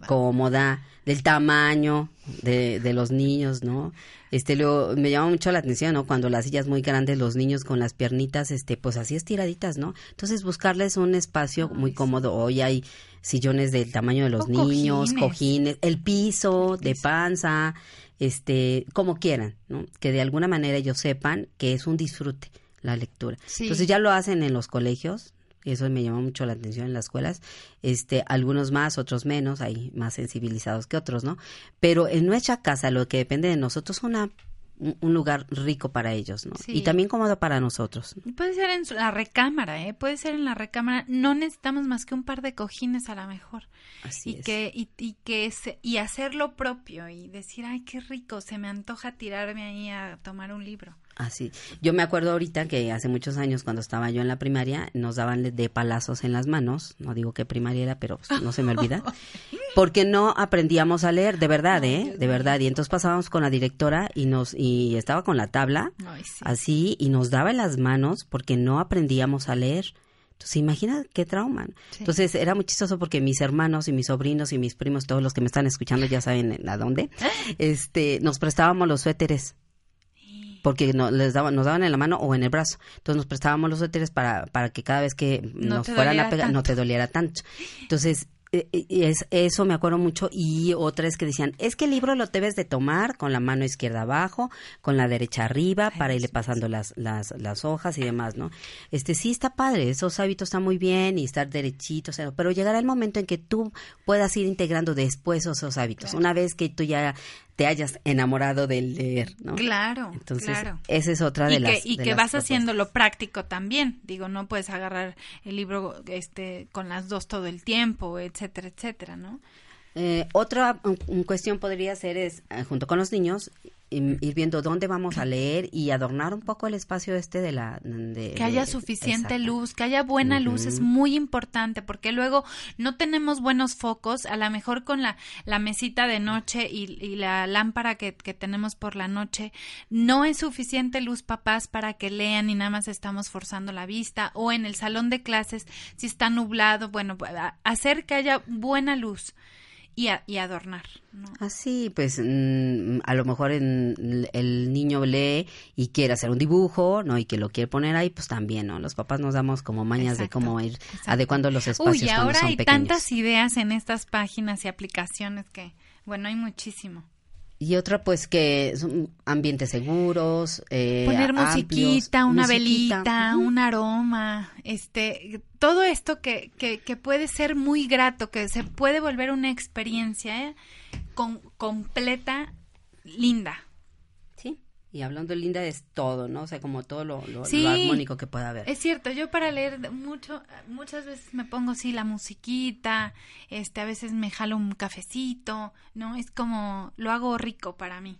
cómoda. del tamaño de, de los niños, ¿no? Este, luego me llama mucho la atención, ¿no? Cuando las sillas muy grandes, los niños con las piernitas, este, pues así estiraditas, ¿no? Entonces buscarles un espacio muy cómodo. Hoy hay sillones del tamaño de los niños, cojines. el piso de panza, este, como quieran, ¿no? Que de alguna manera ellos sepan que es un disfrute la lectura. Entonces ya lo hacen en los colegios, y eso me llamó mucho la atención en las escuelas, este, algunos más, otros menos, hay más sensibilizados que otros, ¿no? Pero en nuestra casa lo que depende de nosotros es una un lugar rico para ellos, ¿no? Y también cómodo para nosotros. Puede ser en la recámara, ¿eh? Puede ser en la recámara. No necesitamos más que un par de cojines a lo mejor. Así y Que, y, y que y hacer lo propio y decir, ay, qué rico, se me antoja tirarme ahí a tomar un libro. Así. Yo me acuerdo ahorita que hace muchos años, cuando estaba yo en la primaria, nos daban de palazos en las manos. No digo que primaria era, pero pues, no se me olvida. [laughs] Porque no aprendíamos a leer, de verdad, ¿eh? De verdad. Y entonces pasábamos con la directora y nos y estaba con la tabla, así, y nos daba en las manos porque no aprendíamos a leer. Entonces, imagina qué trauma. Entonces, era muy chistoso porque mis hermanos y mis sobrinos y mis primos, todos los que me están escuchando ya saben a dónde, [laughs] este, nos prestábamos los suéteres porque no, les daban, nos daban en la mano o en el brazo. Entonces nos prestábamos los suéteres para, para que cada vez que nos fueran a pegar no te doliera tanto. Entonces, e, e, es, eso me acuerdo mucho y otra es que decían, es que el libro lo debes de tomar con la mano izquierda abajo, con la derecha arriba, para irle pasando las, las, las hojas y demás, ¿no? Este sí está padre, esos hábitos están muy bien y estar derechitos, pero llegará el momento en que tú puedas ir integrando después esos hábitos. Una vez que tú ya te hayas enamorado de leer, ¿no? Claro, Entonces, claro. esa es otra de y las que, Y que vas haciendo lo práctico también. Digo, no puedes agarrar el libro este con las dos todo el tiempo, etcétera, etcétera, ¿no? Eh, otra cuestión podría ser es, eh, junto con los niños, ir viendo dónde vamos a leer y adornar un poco el espacio este de la... que haya suficiente luz, que haya buena luz es muy importante porque luego no tenemos buenos focos, a lo mejor con la, la mesita de noche y, y la lámpara que, que, tenemos por la noche, no es suficiente luz papás para que lean y nada más estamos forzando la vista o en el salón de clases si está nublado, bueno, hacer que haya buena luz y, y adornar. ¿no? Así, pues mm, a lo mejor en, el niño lee y quiere hacer un dibujo, ¿no? Y que lo quiere poner ahí, pues también, ¿no? Los papás nos damos como mañas de cómo ir adecuando los espacios. Uy, ahora hay tantas ideas en estas páginas y aplicaciones que, bueno, hay muchísimo. Y otra, pues, que son ambientes seguros. Eh, Poner musiquita, una velita, un aroma, este, todo esto que, que, que, puede ser muy grato, que se puede volver una experiencia ¿eh? con, completa, linda. Y hablando linda es todo, ¿no? O sea, como todo lo, lo, armónico que pueda haber. Es cierto, yo para leer mucho, muchas veces me pongo sí la musiquita, este, a veces me jalo un cafecito, ¿no? Es como, lo hago rico para mí.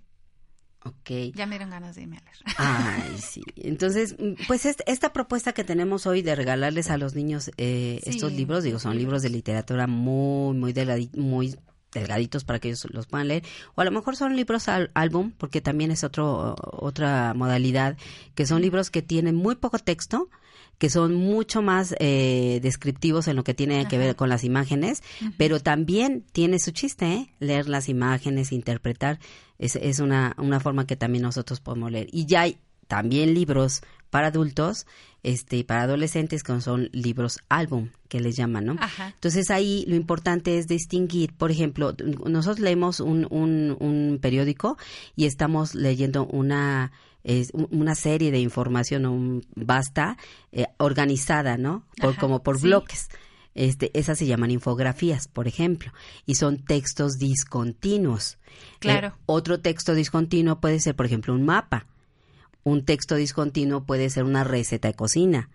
Ok. Ya me dieron ganas de irme a leer. Ay, [laughs] sí. Entonces, pues esta propuesta que tenemos hoy de regalarles a los niños eh, estos libros, digo, son libros de literatura muy, muy, de la, muy delgaditos para que ellos los puedan leer, o a lo mejor son libros al, álbum, porque también es otro, otra modalidad, que son libros que tienen muy poco texto, que son mucho más eh, descriptivos en lo que tiene que ver con las imágenes, pero también tiene su chiste, ¿eh? leer las imágenes, interpretar, es, es una, una forma que también nosotros podemos leer. Y ya hay también libros para adultos este para adolescentes que son libros álbum que les llaman, ¿no? Entonces ahí lo importante es distinguir, por ejemplo, nosotros leemos un, un, un periódico y estamos leyendo una es una serie de información un, basta eh, organizada, ¿no? Por, como por bloques. Este, esas se llaman infografías, por ejemplo, y son textos discontinuos. Claro. Eh, otro texto discontinuo puede ser, por ejemplo, un mapa. Un texto discontinuo puede ser una receta de cocina.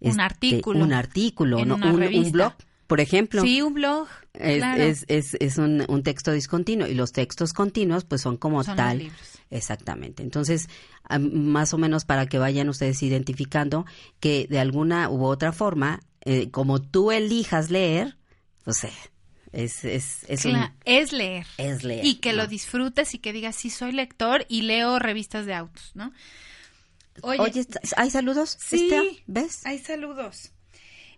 Un este, artículo. Un artículo, ¿no? Un, blog, por ejemplo. Sí, un blog. Es, es, es, un, un, texto discontinuo y los textos continuos pues son como tal. Exactamente. Entonces, más o menos para que vayan ustedes identificando que de alguna u otra forma, eh, como tú elijas leer, pues eh, es, es, es, es leer. Es leer. Y que lo disfrutes y que digas, sí, soy lector y leo revistas de autos, ¿no? Oye, ¿hay saludos? Sí, ¿ves? Hay saludos.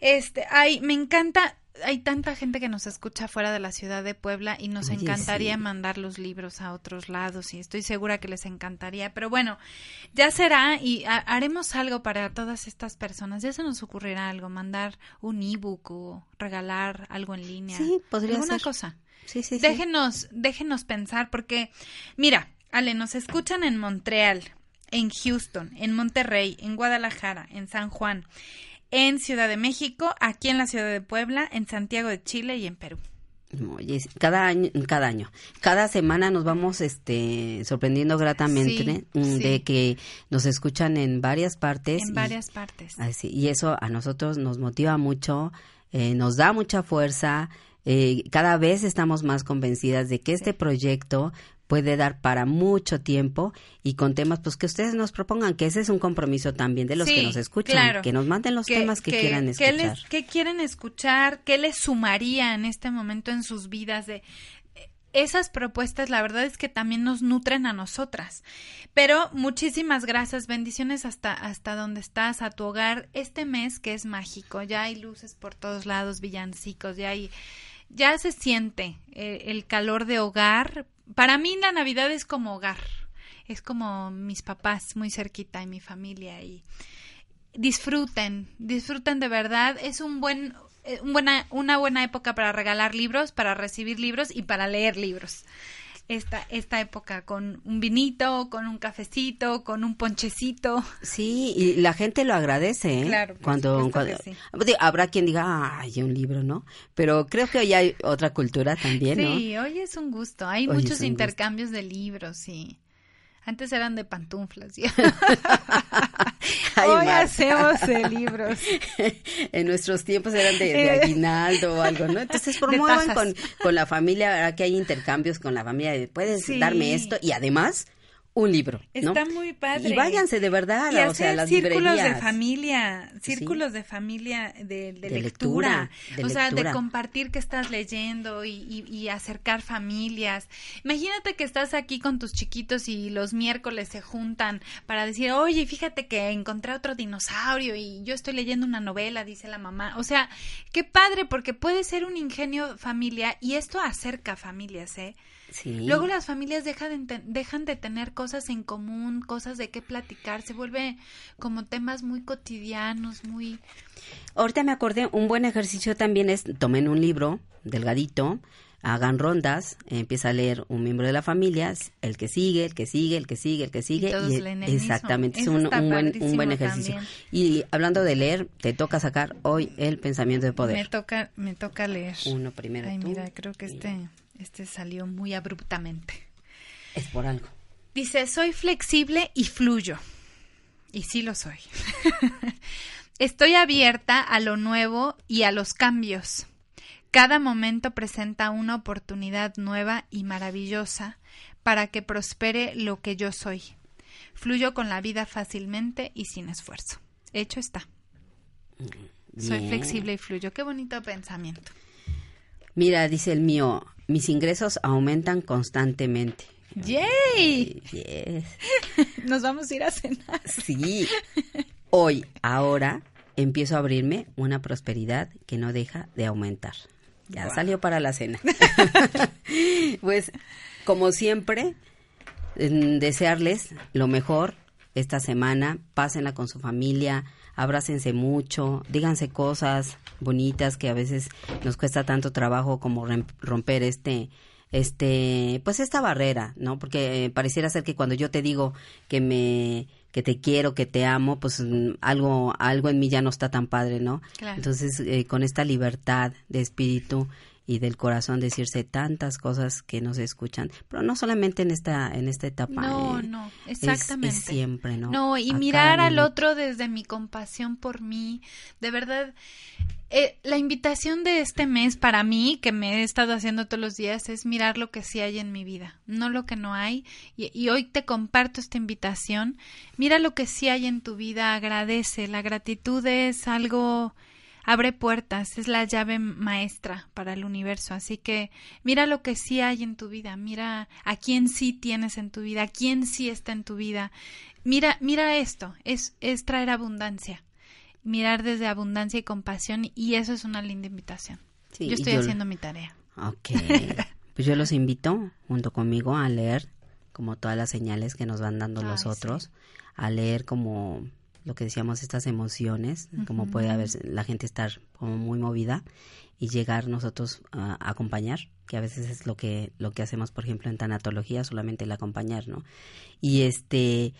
Este, ay, me encanta hay tanta gente que nos escucha fuera de la ciudad de Puebla y nos encantaría mandar los libros a otros lados y estoy segura que les encantaría. Pero bueno, ya será y haremos algo para todas estas personas. Ya se nos ocurrirá algo, mandar un ebook o regalar algo en línea. Sí, podría alguna cosa. Sí, sí, déjenos, déjenos pensar porque, mira, Ale, nos escuchan en Montreal, en Houston, en Monterrey, en Guadalajara, en San Juan en Ciudad de México, aquí en la ciudad de Puebla, en Santiago de Chile y en Perú. Oye, cada año, cada año, cada semana nos vamos este sorprendiendo gratamente mm, de que nos escuchan en varias partes. En varias partes. Así, y eso a nosotros nos motiva mucho, eh, nos da mucha fuerza. Eh, cada vez estamos más convencidas de que este proyecto puede dar para mucho tiempo y con temas pues que ustedes nos propongan, que ese es un compromiso también de los que nos escuchan, que nos manden los temas que, quieran escuchar. ¿Qué quieren escuchar? ¿Qué les sumaría en este momento en sus vidas de esas propuestas, la verdad es que también nos nutren a nosotras. Pero muchísimas gracias, bendiciones hasta, hasta donde estás, a tu hogar, este mes que es mágico, ya hay luces por todos lados, villancicos, ya hay, ya se siente eh, el calor de hogar, para mí la Navidad es como hogar, es como mis papás muy cerquita y mi familia y disfruten, disfruten de verdad, es un buen eh, buena, una buena época para regalar libros, para recibir libros y para leer libros esta, esta época con un vinito, con un cafecito, con un ponchecito. Sí, y la gente lo agradece, ¿eh? Claro, cuando, habrá quien diga, ay, un libro, ¿no? Pero creo que hoy hay otra cultura también, ¿no? Sí, hoy es un gusto. Hay muchos intercambios de libros, sí. Antes eran de pantuflas. [laughs] Hoy hacemos de libros. [laughs] en nuestros tiempos eran de, aguinaldo o algo, ¿no? Entonces promuevan con, con la familia, ahora que hay intercambios con la familia, puedes darme esto y además un libro. ¿no? Está muy padre. Y váyanse de verdad, y o sea, las círculos de familia, círculos de familia de, lectura, o sea, de compartir que estás leyendo y, y, acercar familias. Imagínate que estás aquí con tus chiquitos y los miércoles se juntan para decir, oye, fíjate que encontré otro dinosaurio y yo estoy leyendo una novela, dice la mamá. O sea, qué padre, porque puede ser un ingenio familia y esto acerca familias, ¿eh? Luego las familias dejan de, dejan de tener cosas en común, cosas de qué platicar, se vuelve como temas muy cotidianos, muy... Ahorita me acordé, un buen ejercicio también es, tomen un libro delgadito, hagan rondas, empieza a leer un miembro de la familia, el que sigue, el que sigue, el que sigue, el que sigue. Y exactamente, es un, buen, un buen ejercicio. Y hablando de leer, te toca sacar hoy el pensamiento de poder. Me toca, me toca leer. Uno primero. Ay, mira, creo que este... Este salió muy abruptamente. Es por algo. Dice, soy flexible y fluyo. Y sí lo soy. [laughs] Estoy abierta a lo nuevo y a los cambios. Cada momento presenta una oportunidad nueva y maravillosa para que prospere lo que yo soy. Fluyo con la vida fácilmente y sin esfuerzo. Hecho está. Soy flexible y fluyo. Qué bonito pensamiento. Mira, dice el mío, mis ingresos aumentan constantemente. ¡Yay! Yes. [laughs] Nos vamos a ir a cenar. Sí. Hoy, ahora, empiezo a abrirme una prosperidad que no deja de aumentar. Ya salió para la cena. [laughs] pues, como siempre, desearles lo mejor esta semana. Pásenla con su familia, abrácense mucho, díganse cosas bonitas que a veces nos cuesta tanto trabajo como romper este este pues esta barrera no porque eh, pareciera ser que cuando yo te digo que me que te quiero que te amo pues mm, algo algo en mí ya no está tan padre no entonces eh, con esta libertad de espíritu y del corazón decirse tantas cosas que nos escuchan, pero no solamente en esta en esta etapa. No, eh, no, exactamente. siempre, ¿no? No, y mirar al otro desde mi compasión por mí, de verdad. Eh, la invitación de este mes para mí, que me he estado haciendo todos los días, es mirar lo que sí hay en mi vida, no lo que no hay. Y, y hoy te comparto esta invitación. Mira lo que sí hay en tu vida, agradece. La gratitud es algo abre puertas, es la llave maestra para el universo. Así que mira lo que sí hay en tu vida, mira a quién sí tienes en tu vida, a quién sí está en tu vida. Mira, mira esto, es, es traer abundancia, mirar desde abundancia y compasión y eso es una linda invitación. yo estoy haciendo mi tarea. Ok, pues yo los invito junto conmigo a leer como todas las señales que nos van dando [laughs] los otros, a leer como lo que decíamos, estas emociones, como puede haber la gente estar como muy movida y llegar nosotros a, acompañar, que a veces es lo que, lo que hacemos, por ejemplo, en tanatología, solamente el acompañar, ¿no? Y este,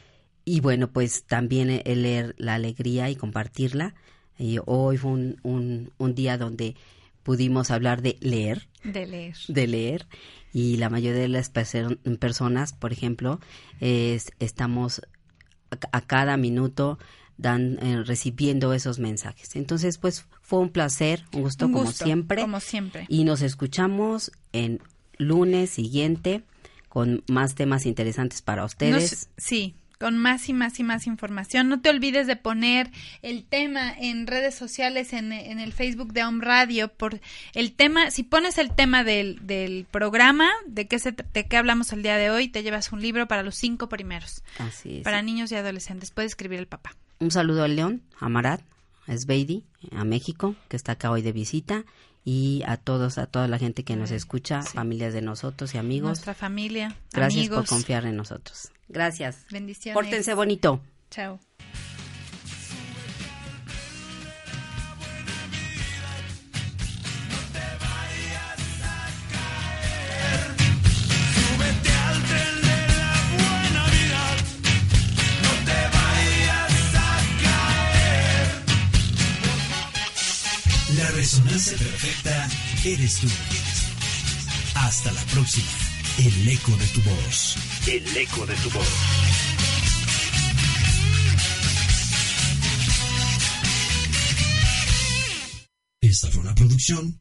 y bueno, pues también el leer la alegría y compartirla. Y hoy fue un, un, un día donde pudimos hablar de leer. De leer. De leer. Y la mayoría de las personas, por ejemplo, es, estamos a, cada minuto dan eh, recibiendo esos mensajes. Entonces, pues fue un placer, un gusto, como siempre. Como siempre. Y nos escuchamos en lunes siguiente con más temas interesantes para ustedes. sí, con más y más y más información. No te olvides de poner el tema en redes sociales, en, en el Facebook de Home Radio, por el tema, si pones el tema del, del programa, de qué, se, de qué hablamos el día de hoy, te llevas un libro para los cinco primeros. Así es. Para niños y adolescentes. Puede escribir el papá. Un saludo al León, a Marat, a Sveidi, a México, que está acá hoy de visita, y a todos, a toda la gente que nos escucha, familias de nosotros y amigos. Nuestra familia. Gracias por confiar en nosotros. Gracias. Bendiciones. Pórtense bonito. Chao. La resonancia perfecta eres tú. Hasta la próxima. El eco de tu voz. El eco de tu voz. Esta fue una producción